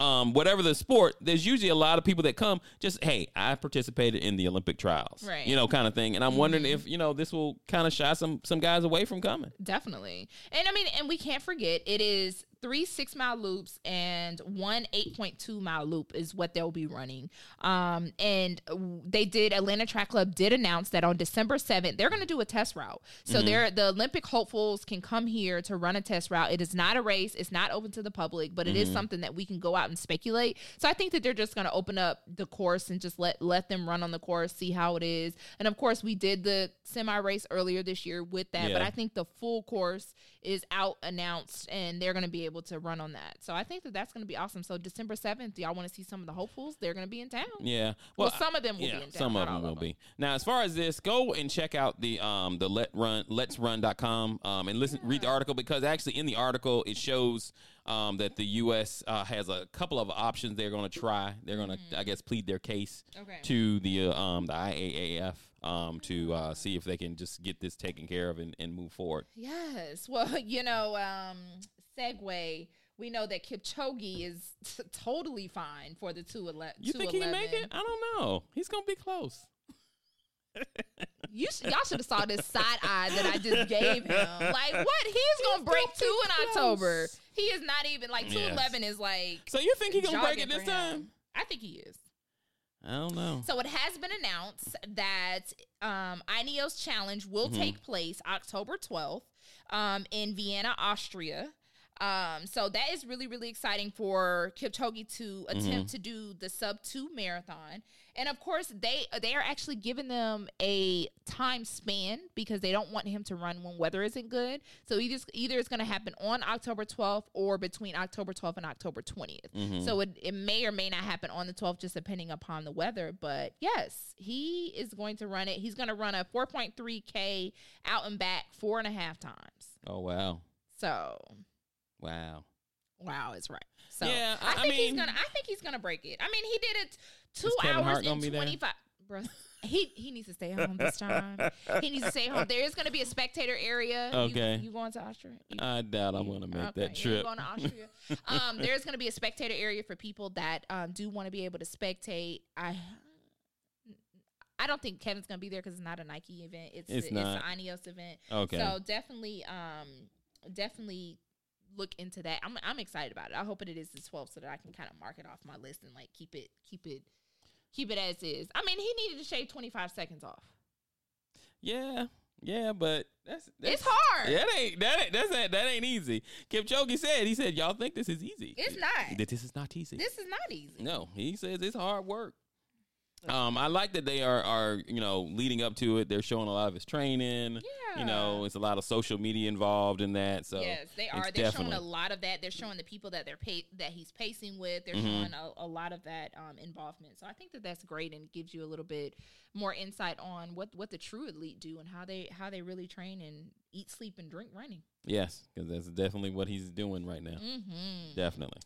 um, whatever the sport, there's usually a lot of people that come. Just hey, I participated in the Olympic trials, Right. You know, kind of thing. And I'm wondering if you know this will kind of shy some some guys away from coming. Definitely. And I mean, and we can't forget it is three six mile loops and one 8.2 mile loop is what they'll be running. Um, and they did, Atlanta Track Club did announce that on December 7th, they're going to do a test route. So they're, the Olympic hopefuls can come here to run a test route. It is not a race, it's not open to the public, but it is something that we can go out and speculate. So I think that they're just going to open up the course and just let, let them run on the course, see how it is. And of course, we did the semi race earlier this year with that, but I think the full course is out announced and they're going to be able to run on that. So I think that that's going to be awesome. So December seventh, y'all want to see some of the hopefuls? They're going to be in town. Yeah. Well, some of them will yeah, be in town. some of them will be. Now, as far as this, go and check out the um the let run LetsRun.com um and listen read the article because actually in the article it shows um that the US uh, has a couple of options they're going to try. They're going to I guess plead their case Okay. to the uh, um the IAAF um to uh, see if they can just get this taken care of and, and move forward. Yes. Well, you know, um, segue. We know that Kipchoge is t- totally fine for the two eleven. You think he can make it? I don't know. He's going to be close. You sh- y'all should have saw this side eye that I just gave him. Like, what? He's gonna break gonna two in October. He is not even like two Yes. eleven is like. So you think he going to break it this time? I think he is. I don't know. So it has been announced that um, Ineos Challenge will Mm-hmm. take place October 12th um, in Vienna, Austria. Um, so that is really, really exciting for Kipchoge to attempt Mm-hmm. to do the sub two marathon. And of course, they they are actually giving them a time span because they don't want him to run when weather isn't good. So either either it's going to happen on October 12th or between October 12th and October 20th. Mm-hmm. So it, it may or may not happen on the 12th, just depending upon the weather. But yes, he is going to run it. He's going to run a 4.3K out and back four and a half times. Oh wow. So Wow. wow is right. So Yeah, I- I, think he's gonna. I think he's gonna break it. I mean, he did it two hours and 25. Bro, he he needs to stay home this time. he needs to stay home. There is going to be a spectator area. Okay. you, going to Austria? You- I doubt I'm going to make Okay, that trip. Going to Austria. um, there's going to be a spectator area for people that um, do want to be able to spectate. I I don't think Kevin's going to be there because it's not a Nike event. It's It's it's, not. an Ineos event. Okay. So definitely, um, definitely look into that. I'm I'm excited about it. I hope it is the 12th so that I can kind of mark it off my list and like keep it keep it keep it as is. I mean, he needed to shave 25 seconds off. yeah, yeah, but that's, that's It's hard. That ain't that ain't that's that, that ain't easy. Kipchoge said he said y'all think this is easy. It's not. That this is not easy. This is not easy. no, he says it's hard work. Um, I like that they are are you know leading up to it. They're showing a lot of his training. Yeah. You know, it's a lot of social media involved in that. So yes, they are. They're showing a lot of that. They're showing the people that they're pa- that he's pacing with. They're Mhm. showing a, a lot of that um, involvement. So I think that that's great and gives you a little bit more insight on what what the true elite do and how they how they really train and eat, sleep, and drink running. yes, because that's definitely what he's doing right now. Mm-hmm. Definitely.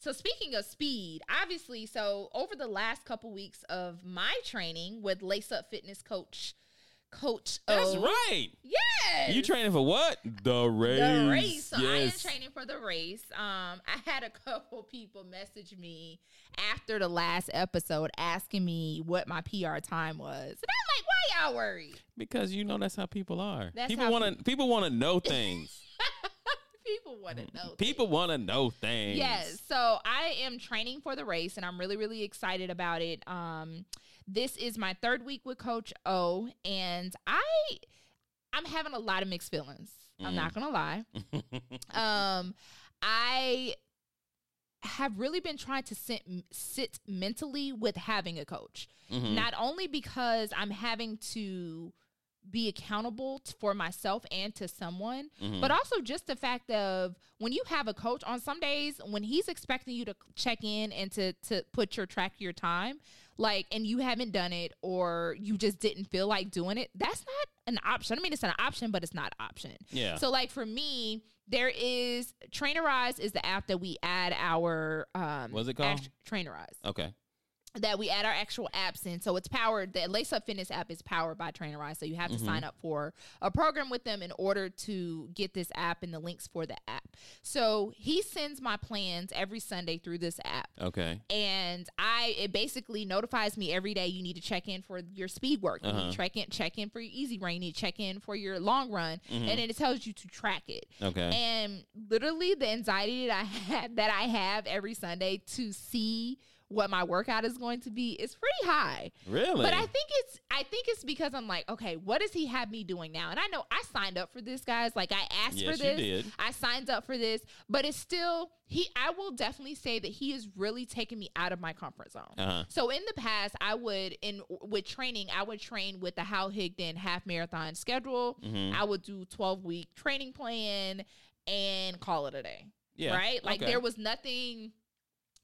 So speaking of speed, obviously, so over the last couple weeks of my training with Lace Up Fitness Coach, Coach That's O. right. Yes. You training for what? The race. the race. So I am training for the race. Um, I had a couple people message me after the last episode asking me what my PR time was, and I'm like, "Why y'all worried?" Because you know that's how people are. That's people want to people want to know things. people want to know. people want to know things. Yes. So I am training for the race and I'm really, really excited about it. Um, this is my third week with Coach O, and I I'm having a lot of mixed feelings. I'm not gonna lie. um, I have really been trying to sit sit mentally with having a coach. Mhm. Not only because I'm having to be accountable t- for myself and to someone, Mhm. but also just the fact of when you have a coach on some days when he's expecting you to check in and to to put your track your time, like and you haven't done it or you just didn't feel like doing it, that's not an option. I mean, it's an option, but it's not an option. Yeah. So like for me, there is Trainerize is the app that we add our um What's it called? act- Trainerize okay. That we add our actual apps in. So it's powered. The Lace Up Fitness app is powered by Trainerize. So you have to sign up for a program with them in order to get this app and the links for the app. So he sends my plans every Sunday through this app. Okay. And I it basically notifies me every day you need to check in for your speed work. You need Uh-huh. to check in check in for your easy run. You need to check in for your long run. And then it tells you to track it. Okay. And literally the anxiety that I had that I have every Sunday to see what my workout is going to be is pretty high. really? But I think it's I think it's because I'm like, okay, what does he have me doing now? And I know I signed up for this, guys. Like I asked Yes, for you this. did. I signed up for this, but it's still he I will definitely say that he is really taking me out of my comfort zone. Uh-huh. So in the past, I would in with training, I would train with the Hal Higdon half marathon schedule. Mhm. I would do 12 week training plan and call it a day. Yeah. Right? Like Okay. there was nothing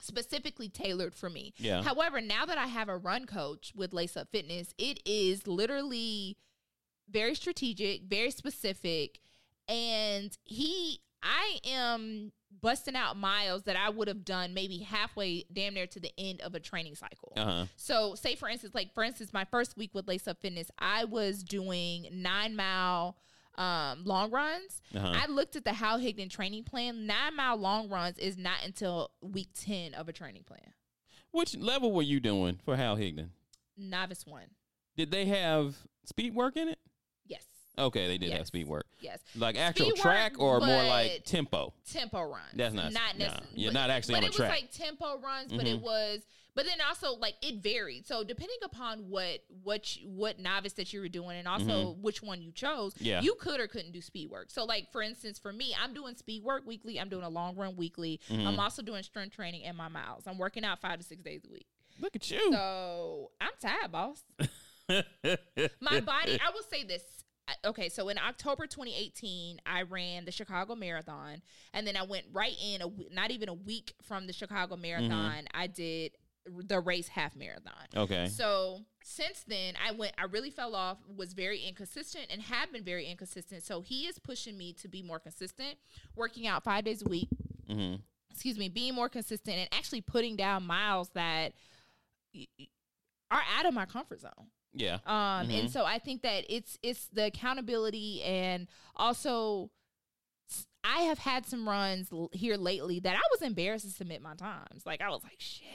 specifically tailored for me. Yeah. However, now that I have a run coach with Lace Up Fitness, it is literally very strategic, very specific, and he I am busting out miles that I would have done maybe halfway damn near to the end of a training cycle. Uh huh. So, say for instance, like for instance, my first week with Lace Up Fitness, I was doing nine mile um, long runs. Uh-huh. I looked at the Hal Higdon training plan. Nine mile long runs is not until week ten of a training plan. Which level were you doing for Hal Higdon? Novice one, Did they have speed work in it? Yes, Okay, they did have speed work. yes. Like actual Speed work, track or more like tempo? tempo runs. That's not- not nah, necessarily. you're not actually on a it track. was like tempo runs, but it Mhm. was. But then also like it varied. So depending upon what what you, what novice that you were doing, and also which one you chose, Mm-hmm. Yeah. you could or couldn't do speed work. So like for instance, for me, I'm doing speed work weekly. I'm doing a long run weekly. Mm-hmm. I'm also doing strength training and my miles. I'm working out five to six days a week. Look at you. So I'm tired, boss. my body i will say this okay so in october 2018 i ran the chicago marathon and then i went right in a not even a week from the chicago marathon i did the race half marathon. Okay. so since then i went i really fell off was very inconsistent and have been very inconsistent. So he is pushing me to be more consistent working out five days a week. Hmm excuse me, being more consistent and actually putting down miles that are out of my comfort zone. Yeah. Um, Mhm. and so I think that it's it's the accountability and also I have had some runs here lately that I was embarrassed to submit my times. Like I was like, shit.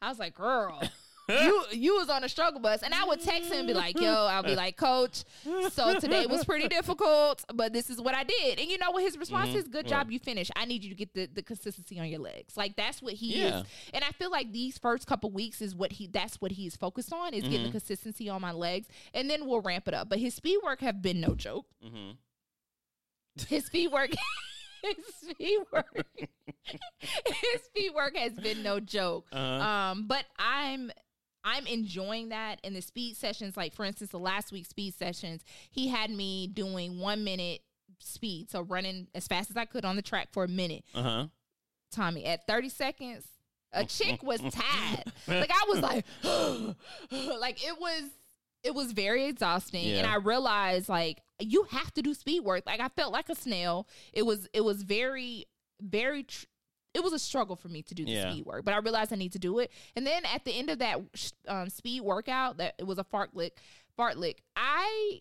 I was like, girl, you you was on a struggle bus, and I would text him and be like, yo, I'll be like, coach. So today was pretty difficult, but this is what I did. And you know what his response Mhm. is? Good job, you finished. I need you to get the, the consistency on your legs. Like that's what he Yeah. is. And I feel like these first couple weeks is what he that's what he's focused on is getting the Mhm. consistency on my legs. And then we'll ramp it up. But his speed work have been no joke. hmm His speed work his speed work his speed work has been no joke. Uh-huh. Um, but I'm I'm enjoying that in the speed sessions. Like for instance, the last week's speed sessions, he had me doing one minute speed, so running as fast as I could on the track for a minute. Uh huh. Tommy, at 30 seconds, a chick was tired. like I was like, like it was it was very exhausting and i realized like you have to do speed work like i felt like a snail it was it was very very tr- it was a struggle for me to do the Yeah. speed work but i realized i need to do it and then at the end of that um, speed workout that it was a fartlek fartlek i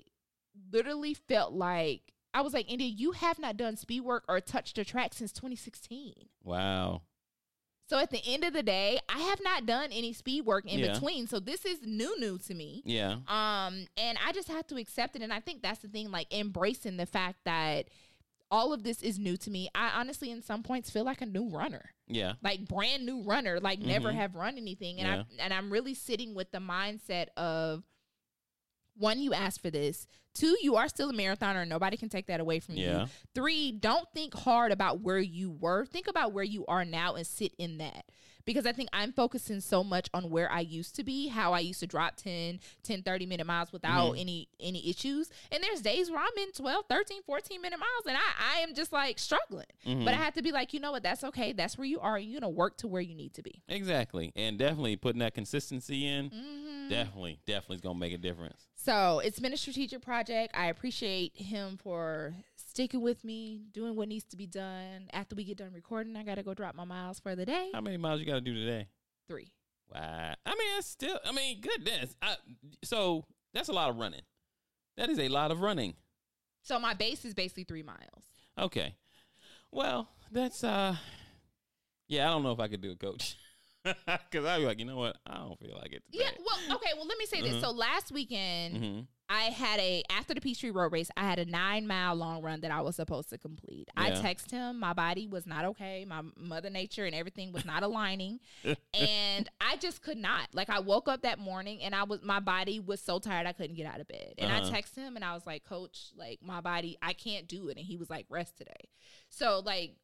literally felt like i was like india you have not done speed work or touched a track since 2016 Wow. so at the end of the day, I have not done any speed work in Yeah. between. So this is new new to me. Yeah. Um and I just have to accept it and I think that's the thing like embracing the fact that all of this is new to me. I honestly in some points feel like a new runner. Yeah. Like brand new runner, like never Mhm. have run anything and Yeah. I and I'm really sitting with the mindset of one, you asked for this. Two, you are still a marathoner. Nobody can take that away from you. Three, don't think hard about where you were. Think about where you are now and sit in that. Because I think I'm focusing so much on where I used to be, how I used to drop 10, 10, 30 minute miles without Mhm. any any issues. And there's days where I'm in 12, 13, 14 minute miles and I, I am just like struggling. Mhm. But I have to be like, you know what, that's okay. That's where you are. You're gonna work to where you need to be. Exactly. And definitely putting that consistency in, Mm-hmm. definitely, definitely is going to make a difference. So it's been a strategic project. I appreciate him for sticking with me, doing what needs to be done. After we get done recording, I gotta go drop my miles for the day. How many miles you got to do today? Three. Wow. I mean, it's still, I mean, goodness. I, so that's a lot of running. That is a lot of running. So my base is basically three miles. Okay. Well, that's, uh, yeah, I don't know if I could do a coach. Because I'd be like, you know what? I don't feel like it today. Yeah, well, okay, well let me say this. Mhm. So last weekend hmm I had a after the Peachtree Road Race, I had a nine mile long run that I was supposed to complete. I Yeah. text him, my body was not okay, my mother nature and everything was not aligning, and I just could not. Like I woke up that morning and I was my body was so tired I couldn't get out of bed, and Uh-huh. I texted him and I was like, Coach, like my body, I can't do it, and he was like, Rest today. So like.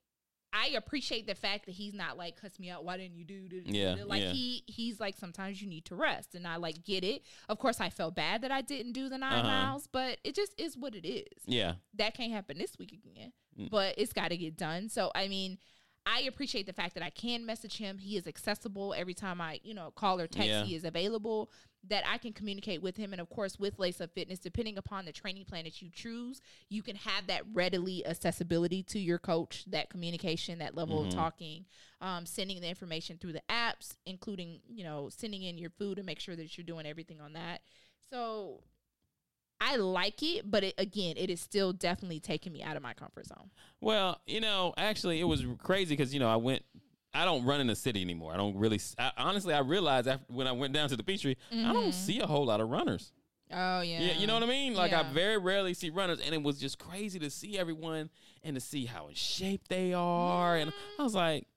I appreciate the fact that he's not like cuss me out. Why didn't you do this? Yeah, like yeah. he he's like sometimes you need to rest, and I like get it. Of course, I felt bad that I didn't do the 9 Uh-huh. miles, but it just is what it is. Yeah. That can't happen this week again, Mm. but it's got to get done. So I mean, I appreciate the fact that I can message him. He is accessible every time I, you know, call or text. Yeah. He is available. That I can communicate with him, and of course with Lace Up Fitness, depending upon the training plan that you choose, you can have that readily accessibility to your coach. That communication, that level of talking, um, sending the information through the apps, including you know sending in your food and make sure that you're doing everything on that. So I like it, but it, again, it is still definitely taking me out of my comfort zone. Well, you know, actually, it was crazy because you know I went. I don't run in the city anymore. I don't really. I, honestly, I realized after when I went down to the Peachtree, I don't see a whole lot of runners. Oh yeah, Yeah, you know what I mean. Like I very rarely see runners, and it was just crazy to see everyone and to see how in shape they are. And I was like,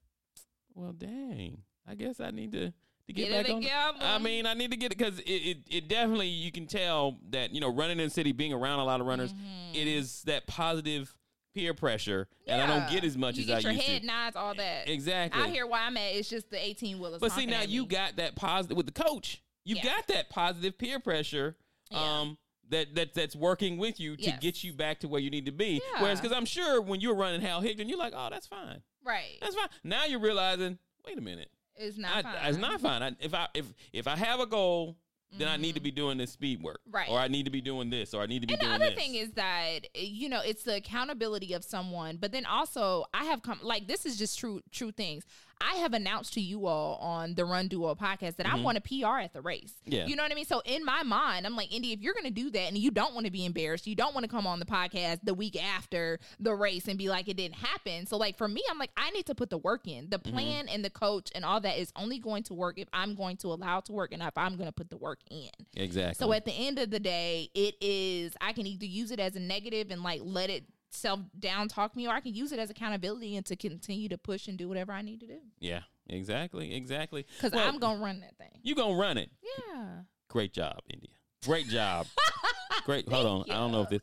well, dang. I guess I need to to get, Get it back on. together. I mean, I need to get it because it, it it definitely you can tell that you know running in the city, being around a lot of runners, it is that positive peer pressure, and I don't get as much you as get I your used head to. nods, all that. Exactly. I hear why I'm at, it's just the 18 wheelers. But see, now you got that positive with the coach. You Yeah. got that positive peer pressure. Um, that, that that's working with you to Yes. get you back to where you need to be. Whereas, because I'm sure when you were running Hal Higdon, you're like, oh, that's fine, right. that's fine. Now you're realizing, wait a minute, It's not I, fine. it's not fine. I, if I if if I have a goal, then I need to be doing this speed work, Mm-hmm. Right. Or I need to be doing this, or I need to be And the doing other this. thing is that you know it's the accountability of someone, but then also I have come like this is just true true things. I have announced to you all on the Run Duo podcast that I want a PR at the race. Mm-hmm. Yeah. you know what I mean. So in my mind, I'm like, Indy, if you're going to do that and you don't want to be embarrassed, you don't want to come on the podcast the week after the race and be like it didn't happen. So like for me, I'm like I need to put the work in. The Mm-hmm. plan and the coach and all that is only going to work if I'm going to allow it to work and if I'm going to put the work in. exactly. So at the end of the day, it is I can either use it as a negative and like let it self down talk me, or I can use it as accountability and to continue to push and do whatever I need to do. yeah, exactly, exactly. Because Well, I'm gonna run that thing. you gonna run it. Yeah. Great job, India. Great job. Great. Hold on. I don't know if this.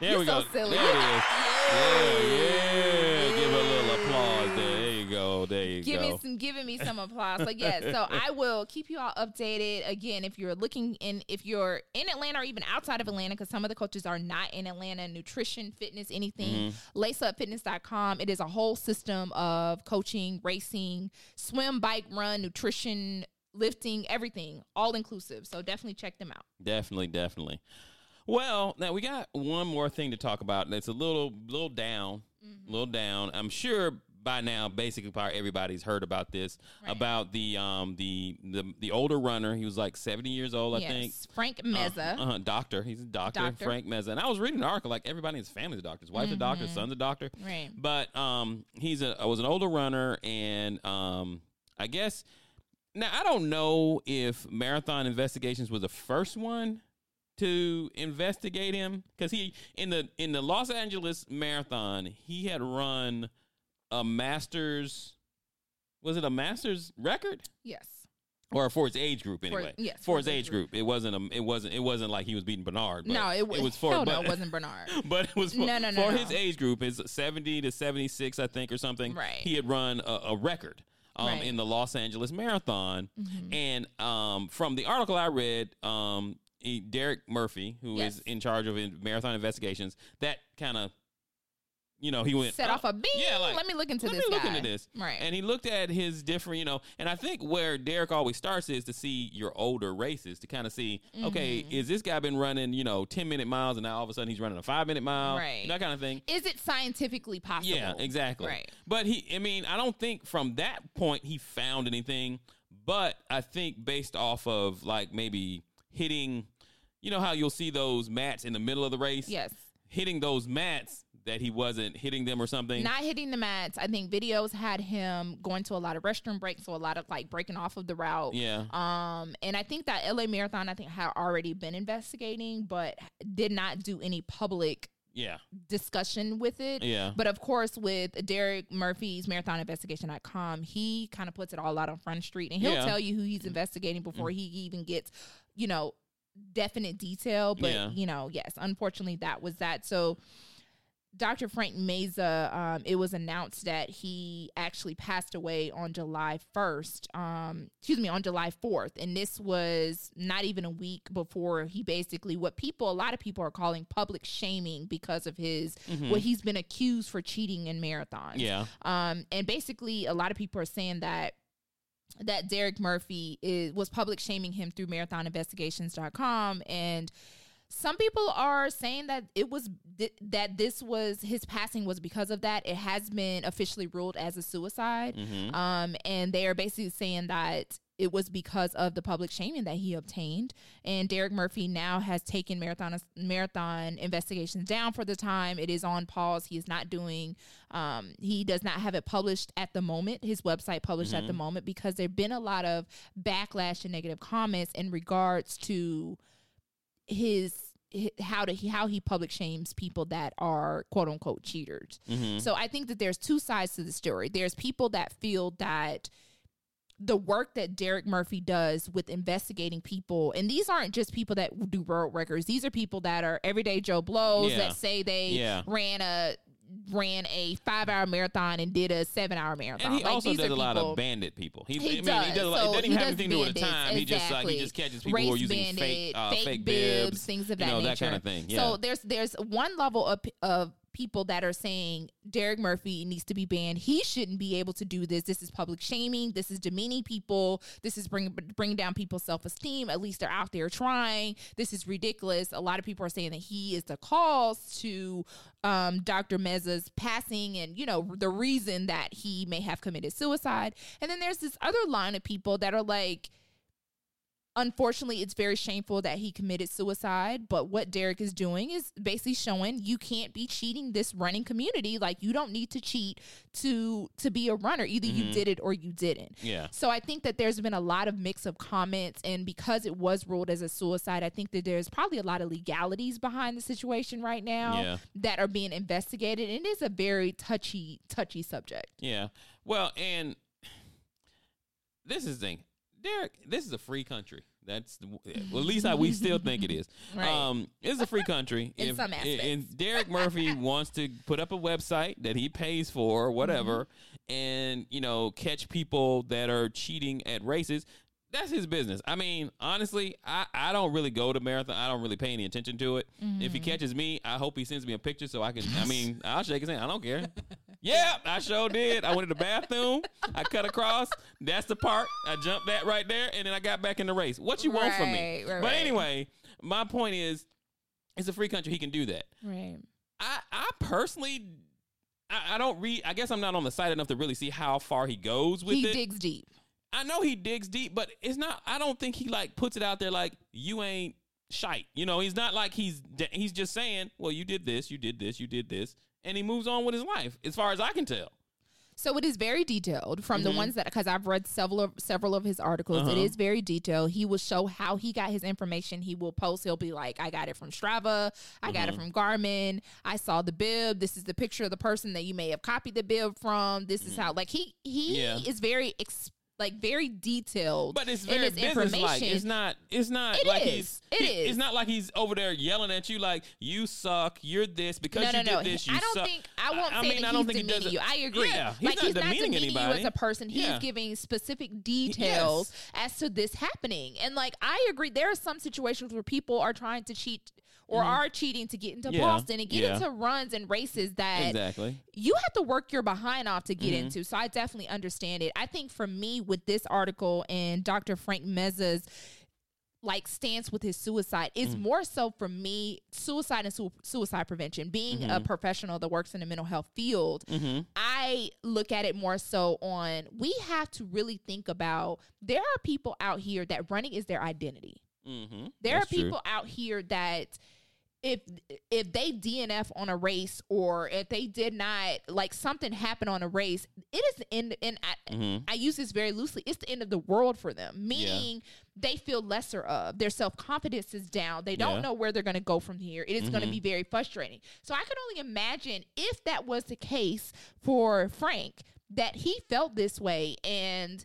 There You're we so go. silly. There it is. Yeah, yeah. Give a little applause there. Go. There you Give go. me some giving me some applause. So yes, so I will keep you all updated. Again, if you're looking in if you're in Atlanta or even outside of Atlanta, because some of the coaches are not in Atlanta, nutrition, fitness, anything, Mm-hmm. laceupfitness.com. It is a whole system of coaching, racing, swim, bike, run, nutrition, lifting, everything, all inclusive. So definitely check them out. Definitely, definitely. Well, now we got one more thing to talk about. and It's a little, little down, Mm-hmm. little down. I'm sure by now, basically, probably everybody's heard about this. Right. About the, um, the, the, the older runner. He was like 70 years old, I yes. think. Frank Meza. Uh, uh, doctor. He's a doctor, Doctor. Frank Meza. And I was reading an article like everybody in his family's a doctor. His wife's a doctor, his son's a doctor. Right. But um, he's a was an older runner, and um, I guess now I don't know if Marathon Investigations was the first one to investigate him because he in the in the Los Angeles Marathon he had run a Masters. Was it a Masters record? Yes. or for his age group anyway. yes, for his age group. It wasn't a, it wasn't it wasn't like he was beating Bernard. But no, it, it was for hell but, no, it wasn't Bernard. but it was for, No, no, no, for no. his age group, his seventy to seventy six, I think, or something. Right. He had run a, a record. Um, Right. Mm-hmm. in the Los Angeles Marathon, and um, from the article I read, um, he, Derek Murphy, who is Yes. in charge of in- marathon investigations, that kind of, you know, he went Set "Oh, off a beam. Yeah, like Let me look into let this me look guy." into this. Right. And he looked at his different, you know, and I think where Derek always starts is to see your older races to kind of see, okay, Mm-hmm. is this guy been running, you know, 10 minute miles and now all of a sudden he's running a five minute mile? Right. That kind of thing. Is it scientifically possible? Yeah, exactly. Right. But he, I mean, I don't think from that point he found anything, but I think based off of like maybe hitting, you know, how you'll see those mats in the middle of the race? Yes. Hitting those mats that he wasn't hitting them or something. Not hitting the mats. I think videos had him going to a lot of restroom breaks, so a lot of like breaking off of the route. yeah. Um, and I think that LA Marathon, I think had already been investigating, but did not do any public yeah. discussion with it. Yeah. But of course, with Derek Murphy's marathoninvestigation.com, he kind of puts it all out on Front Street and he'll Yeah. tell you who he's investigating before he even gets, you know, definite detail. But, Yeah. you know, yes, unfortunately, that was that. So Dr. Frank Meza, um, it was announced that he actually passed away on July 1st, um, excuse me, on July 4th. And this was not even a week before he basically, what people, a lot of people are calling public shaming because of his, mm-hmm. what he's been accused for cheating in marathons. Yeah. Um, and basically, a lot of people are saying that that Derek Murphy is was public shaming him through marathoninvestigations.com and some people are saying that it was th- that this was his passing was because of that. It has been officially ruled as a suicide, mm-hmm. um, and they are basically saying that it was because of the public shaming that he obtained. And Derek Murphy now has taken marathon marathon investigations down for the time. It is on pause. He is not doing. Um, he does not have it published at the moment. His website published mm-hmm. at the mm-hmm. moment because there've been a lot of backlash and negative comments in regards to his how to how he public shames people that are quote unquote cheaters. Mm-hmm. So I think that there's two sides to the story. There's people that feel that the work that Derek Murphy does with investigating people, and these aren't just people that do world records. These are people that are everyday Joe Blows yeah. that say they yeah. ran a ran a five hour marathon and did a seven hour marathon. And he like, also does a lot of bandit people. He, he I mean, does. He does, a lot, so it doesn't even have anything to do with the time. Exactly. He just like he just catches people Race who are using bandit, fake uh, fake, fake bibs, bibs, things of that you know, nature. That kind of thing. Yeah. So there's there's one level of of people that are saying Derek Murphy needs to be banned. He shouldn't be able to do this. This is public shaming. This is demeaning people. This is bringing bringing down people's self esteem. At least they're out there trying. This is ridiculous. A lot of people are saying that he is the cause to um, Dr. Meza's passing, and you know the reason that he may have committed suicide. And then there's this other line of people that are like unfortunately, it's very shameful that he committed suicide. But what Derek is doing is basically showing you can't be cheating this running community. Like you don't need to cheat to to be a runner. Either mm-hmm. you did it or you didn't. Yeah. So I think that there's been a lot of mix of comments, and because it was ruled as a suicide, I think that there's probably a lot of legalities behind the situation right now yeah. that are being investigated. And it is a very touchy touchy subject. Yeah. Well, and this is the thing. Derek, this is a free country. That's the, well, at least how we still think it is. Right. Um, it's a free country. In if, some aspects. And Derek Murphy wants to put up a website that he pays for, or whatever, mm-hmm. and you know catch people that are cheating at races. That's his business. I mean, honestly, I, I don't really go to marathon. I don't really pay any attention to it. Mm-hmm. If he mm-hmm. catches me, I hope he sends me a picture so I can. I mean, I'll shake his hand. I don't care. Yeah, I sure did. I went to the bathroom. I cut across. That's the part. I jumped that right there, and then I got back in the race. What you want from me? Right, but anyway, my point is, it's a free country. He can do that. Right. I I personally, I, I don't read. I guess I'm not on the site enough to really see how far he goes with he it. He digs deep. I know he digs deep, but it's not. I don't think he like puts it out there like you ain't shite. You know, he's not like he's he's just saying, well, you did this, you did this, you did this, and he moves on with his life, as far as I can tell. So it is very detailed from mm-hmm. the ones that because I've read several of several of his articles. Uh-huh. It is very detailed. He will show how he got his information. He will post. He'll be like, "I got it from Strava. I mm-hmm. got it mm-hmm. from Garmin. I saw the bib. This is the picture of the person that you may have copied the bib from. This is mm-hmm. how." Like he he yeah. is very. Exp- like very detailed. But it's very business like. It's not. It's not it like is. he's. It he, is. It's not like he's over there yelling at you like you suck. You're this because no, no, you no. did this. You suck. I don't suck. think I won't I, say mean, that I don't he's think demeaning he you. I agree. Yeah, he's like not he's not demeaning demeaning anybody. you as a person. He's yeah. giving specific details yes. as to this happening. And like I agree, there are some situations where people are trying to cheat or mm-hmm. are cheating to get into yeah. Boston and get yeah. into runs and races that exactly you have to work your behind off to get mm-hmm. into. So I definitely understand it. I think for me with this article and Dr. Frank Meza's like stance with his suicide is mm. more so for me suicide and su- suicide prevention being mm-hmm. a professional that works in the mental health field mm-hmm. i look at it more so on we have to really think about there are people out here that running is their identity mm-hmm. there That's are people true. out here that if if they DNF on a race or if they did not like something happened on a race, it is the end. And I, mm-hmm. I use this very loosely. It's the end of the world for them. Meaning yeah. they feel lesser of. Their self confidence is down. They don't yeah. know where they're going to go from here. It is mm-hmm. going to be very frustrating. So I can only imagine if that was the case for Frank that he felt this way and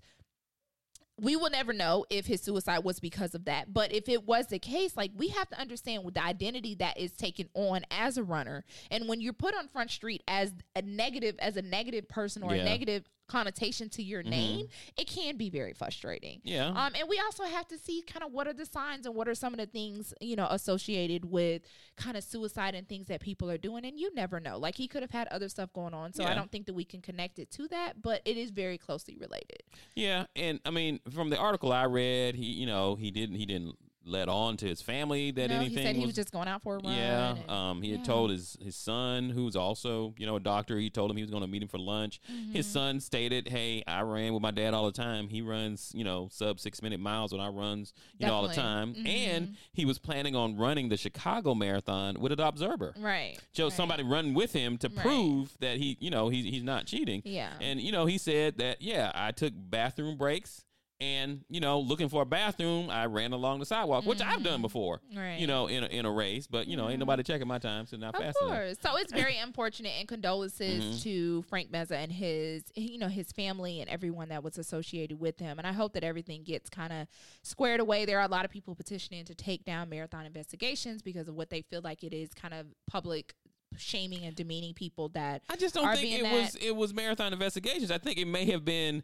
we will never know if his suicide was because of that. But if it was the case, like we have to understand with the identity that is taken on as a runner. And when you're put on Front Street as a negative, as a negative person or Yeah. a negative connotation to your name, it can be very frustrating. Yeah. Um, and we also have to see kind of what are the signs and what are some of the things, you know, associated with kind of suicide and things that people are doing. And you never know. Like he could have had other stuff going on. So I don't think that we can connect it to that, but it is very closely related. Yeah, and I mean, from the article I read, he you know he didn't he didn't let on to his family that no, anything he said he was, was just going out for a run. Yeah, and- um, he had yeah. told his his son, who's also you know a doctor, he told him he was going to meet him for lunch. Mm-hmm. His son stated, "Hey, I ran with my dad all the time. He runs you know sub six minute miles when I runs you know all the time, and Mm-hmm. he was planning on running the Chicago Marathon with an observer." right. So right. somebody run with him to Right. prove that he, you know, he's he's not cheating. Yeah. And you know, he said that yeah, I took bathroom breaks and you know, looking for a bathroom, I ran along the sidewalk, which I've done before. Mm-hmm. Right. You know, in a, in a race, but you know, ain't nobody checking my time, so not Of fast enough. So it's very unfortunate and condolences Mm-hmm. to Frank Meza and his you know his family and everyone that was associated with him. And I hope that everything gets kind of squared away. There are a lot of people petitioning to take down marathon investigations because of what they feel like it is kind of public shaming and demeaning people that I just don't think it that- was it was marathon investigations. I think it may have been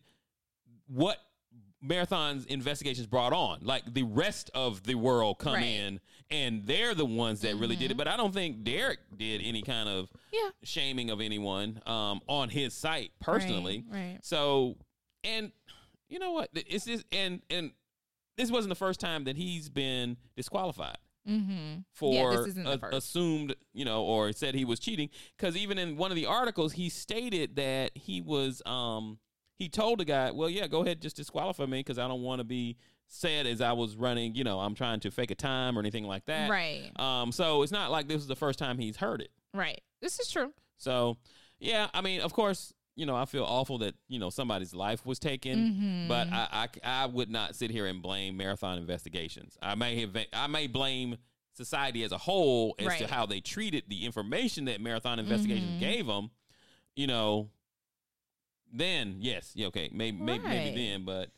what marathon's investigations brought on. Like the rest of the world come Right. in and they're the ones that really did it. But I don't think Derek did any kind of Yeah. shaming of anyone um, on his site personally. Right, right. So and you know what? It's just and and this wasn't the first time that he's been disqualified Mm-hmm. for Yeah, this isn't the a- assumed, you know, or said he was cheating. Because even in one of the articles, he stated that he was, um, he told the guy, "Well, yeah, go ahead, just disqualify me because I don't want to be said as I was running. You know, I'm trying to fake a time or anything like that. Right. Um, so it's not like this is the first time he's heard it. Right. This is true. So, yeah, I mean, of course, you know, I feel awful that you know somebody's life was taken, Mm-hmm. but I, I I would not sit here and blame marathon investigations. I may have I may blame society as a whole as Right. Mm-hmm. to how they treated the information that marathon investigations gave them. You know, then yes, yeah, okay, maybe maybe Right. maybe then, but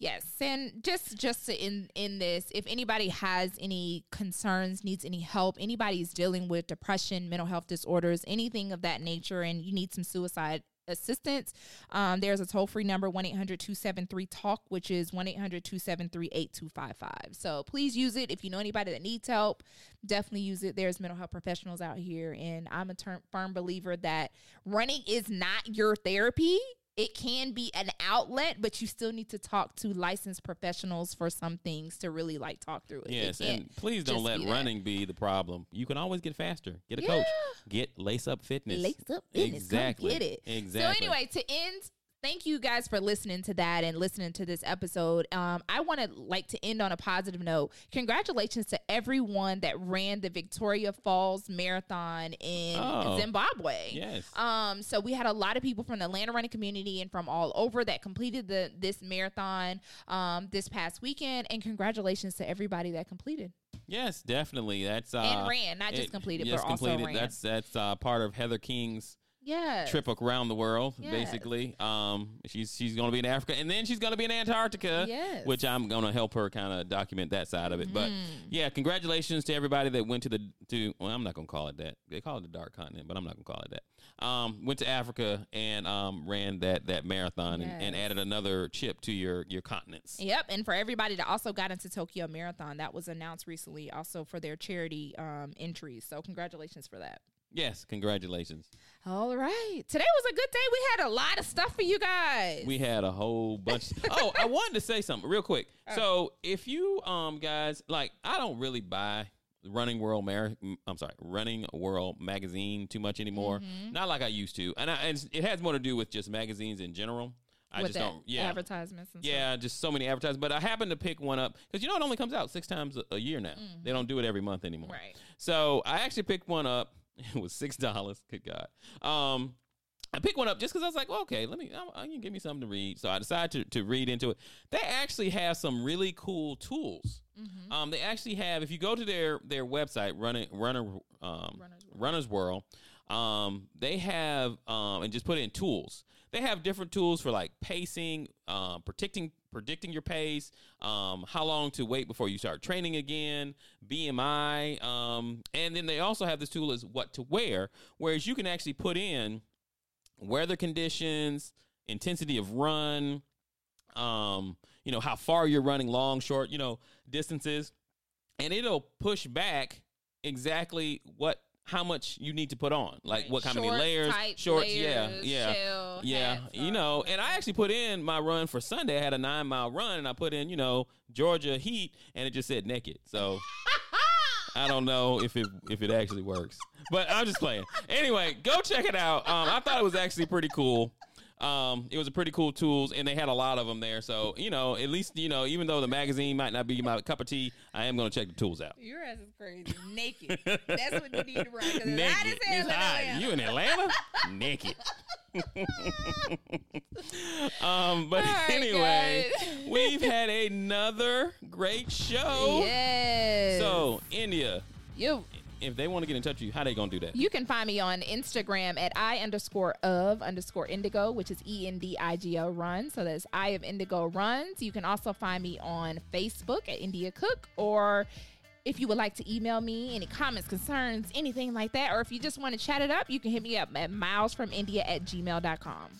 Yes, and just just to in in this, if anybody has any concerns, needs any help, anybody's dealing with depression, mental health disorders, anything of that nature, and you need some suicide assistance, um, there's a toll free number 1 800 273 TALK, which is 1 800 273 8255. So please use it. If you know anybody that needs help, definitely use it. There's mental health professionals out here, and I'm a firm believer that running is not your therapy it can be an outlet, but you still need to talk to licensed professionals for some things to really like talk through it. Yes, and please don't let be that. running be the problem. You can always get faster. Get a coach. Get lace up fitness. lace up fitness. Exactly. Come get it. Exactly. So anyway, to end, thank you guys for listening to that and listening to this episode. Um, I want to like to end on a positive note. Congratulations to everyone that ran the Victoria Falls Marathon in Oh. Zimbabwe. Yes. Um, so we had a lot of people from the Atlanta running community and from all over that completed the this marathon um this past weekend. And congratulations to everybody that completed. Yes, definitely. That's uh, And ran, not just completed, but also ran. That's that's uh, part of Heather King's Yeah. trip around the world, Yes. basically. Um, she's she's going to be in Africa, and then she's going to be in Antarctica, Yes. Mm-hmm. which I'm going to help her kind of document that side of it. But yeah, congratulations to everybody that went to the to. Well, I'm not going to call it that. They call it the Dark Continent, but I'm not going to call it that. Um, went to Africa and um, ran that that marathon and, and added another chip to your your continents. Yep, and for everybody that also got into Tokyo Marathon, that was announced recently, also for their charity um, entries. So congratulations for that. Yes, congratulations. All right, today was a good day. We had a lot of stuff for you guys. We had a whole bunch. oh, I wanted to say something real quick. Oh. So, if you um guys like, I don't really buy Running World Mar- I'm sorry, Running World magazine too much anymore. Mm-hmm. Not like I used to, and, I, and it has more to do with just magazines in general. I with just don't. Yeah, advertisements. And yeah, just so many advertisements. But I happened to pick one up because you know it only comes out six times a, a year now. They don't do it every month anymore. Mm-hmm. Right. So I actually picked one up. It was six dollars. Good God. Um, I picked one up just because I was like, well, okay, let me. I, I can give me something to read. So I decided to, to read into it. They actually have some really cool tools. Mm-hmm. Um, they actually have. If you go to their their website, running runner um, Runners World, um, they have um, and just put in tools. They have different tools for like pacing, um, protecting predicting your pace, um, how long to wait before you start training again, BMI, um, and then they also have this tool is what to wear, whereas you can actually put in weather conditions, intensity of run, um, you know, how far you're running, long, short, you know, distances, and it'll push back exactly what how much you need to put on, like Right. what kind of layers, shorts, layers, yeah, yeah, chill, yeah, hats you know. And I actually put in my run for Sunday. I had a nine mile run, and I put in, you know, Georgia heat, and it just said naked. So I don't know if it if it actually works, but I'm just playing. Anyway, go check it out. Um, I thought it was actually pretty cool. Um, it was a pretty cool tools, and they had a lot of them there. So you know, at least you know, even though the magazine might not be my cup of tea, I am going to check the tools out. Your ass is crazy. Naked. That's what you need to run. 'cause it's hot Naked. It's in hot. You in Atlanta? Naked. um, but right, anyway, we've had another great show. Yes. So, India, you if they want to get in touch with you, how they gonna do that? you can find me on Instagram at I underscore of underscore indigo, which is E N D I G O run. So that's I of indigo runs. You can also find me on Facebook at India Cook or if you would like to email me any comments, concerns, anything like that, or if you just want to chat it up, you can hit me up at milesfromindia at gmail.com.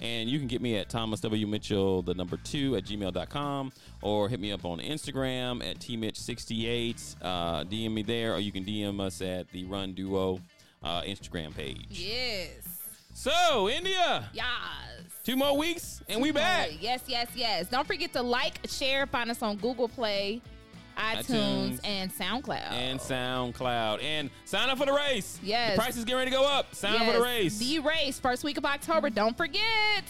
And you can get me at Thomas W. Mitchell, the number two at gmail.com, or hit me up on Instagram at tmitch68. Uh, DM me there, or you can DM us at the Run Duo uh, Instagram page. Yes. So, India, Yes. two more weeks, and we back. Yes, yes, yes. Don't forget to like, share, find us on Google Play, iTunes, iTunes. and SoundCloud. And SoundCloud. And sign up for the race. Yes. The price is getting ready to go up. Sign up for the race. The race, first week of October. Don't forget.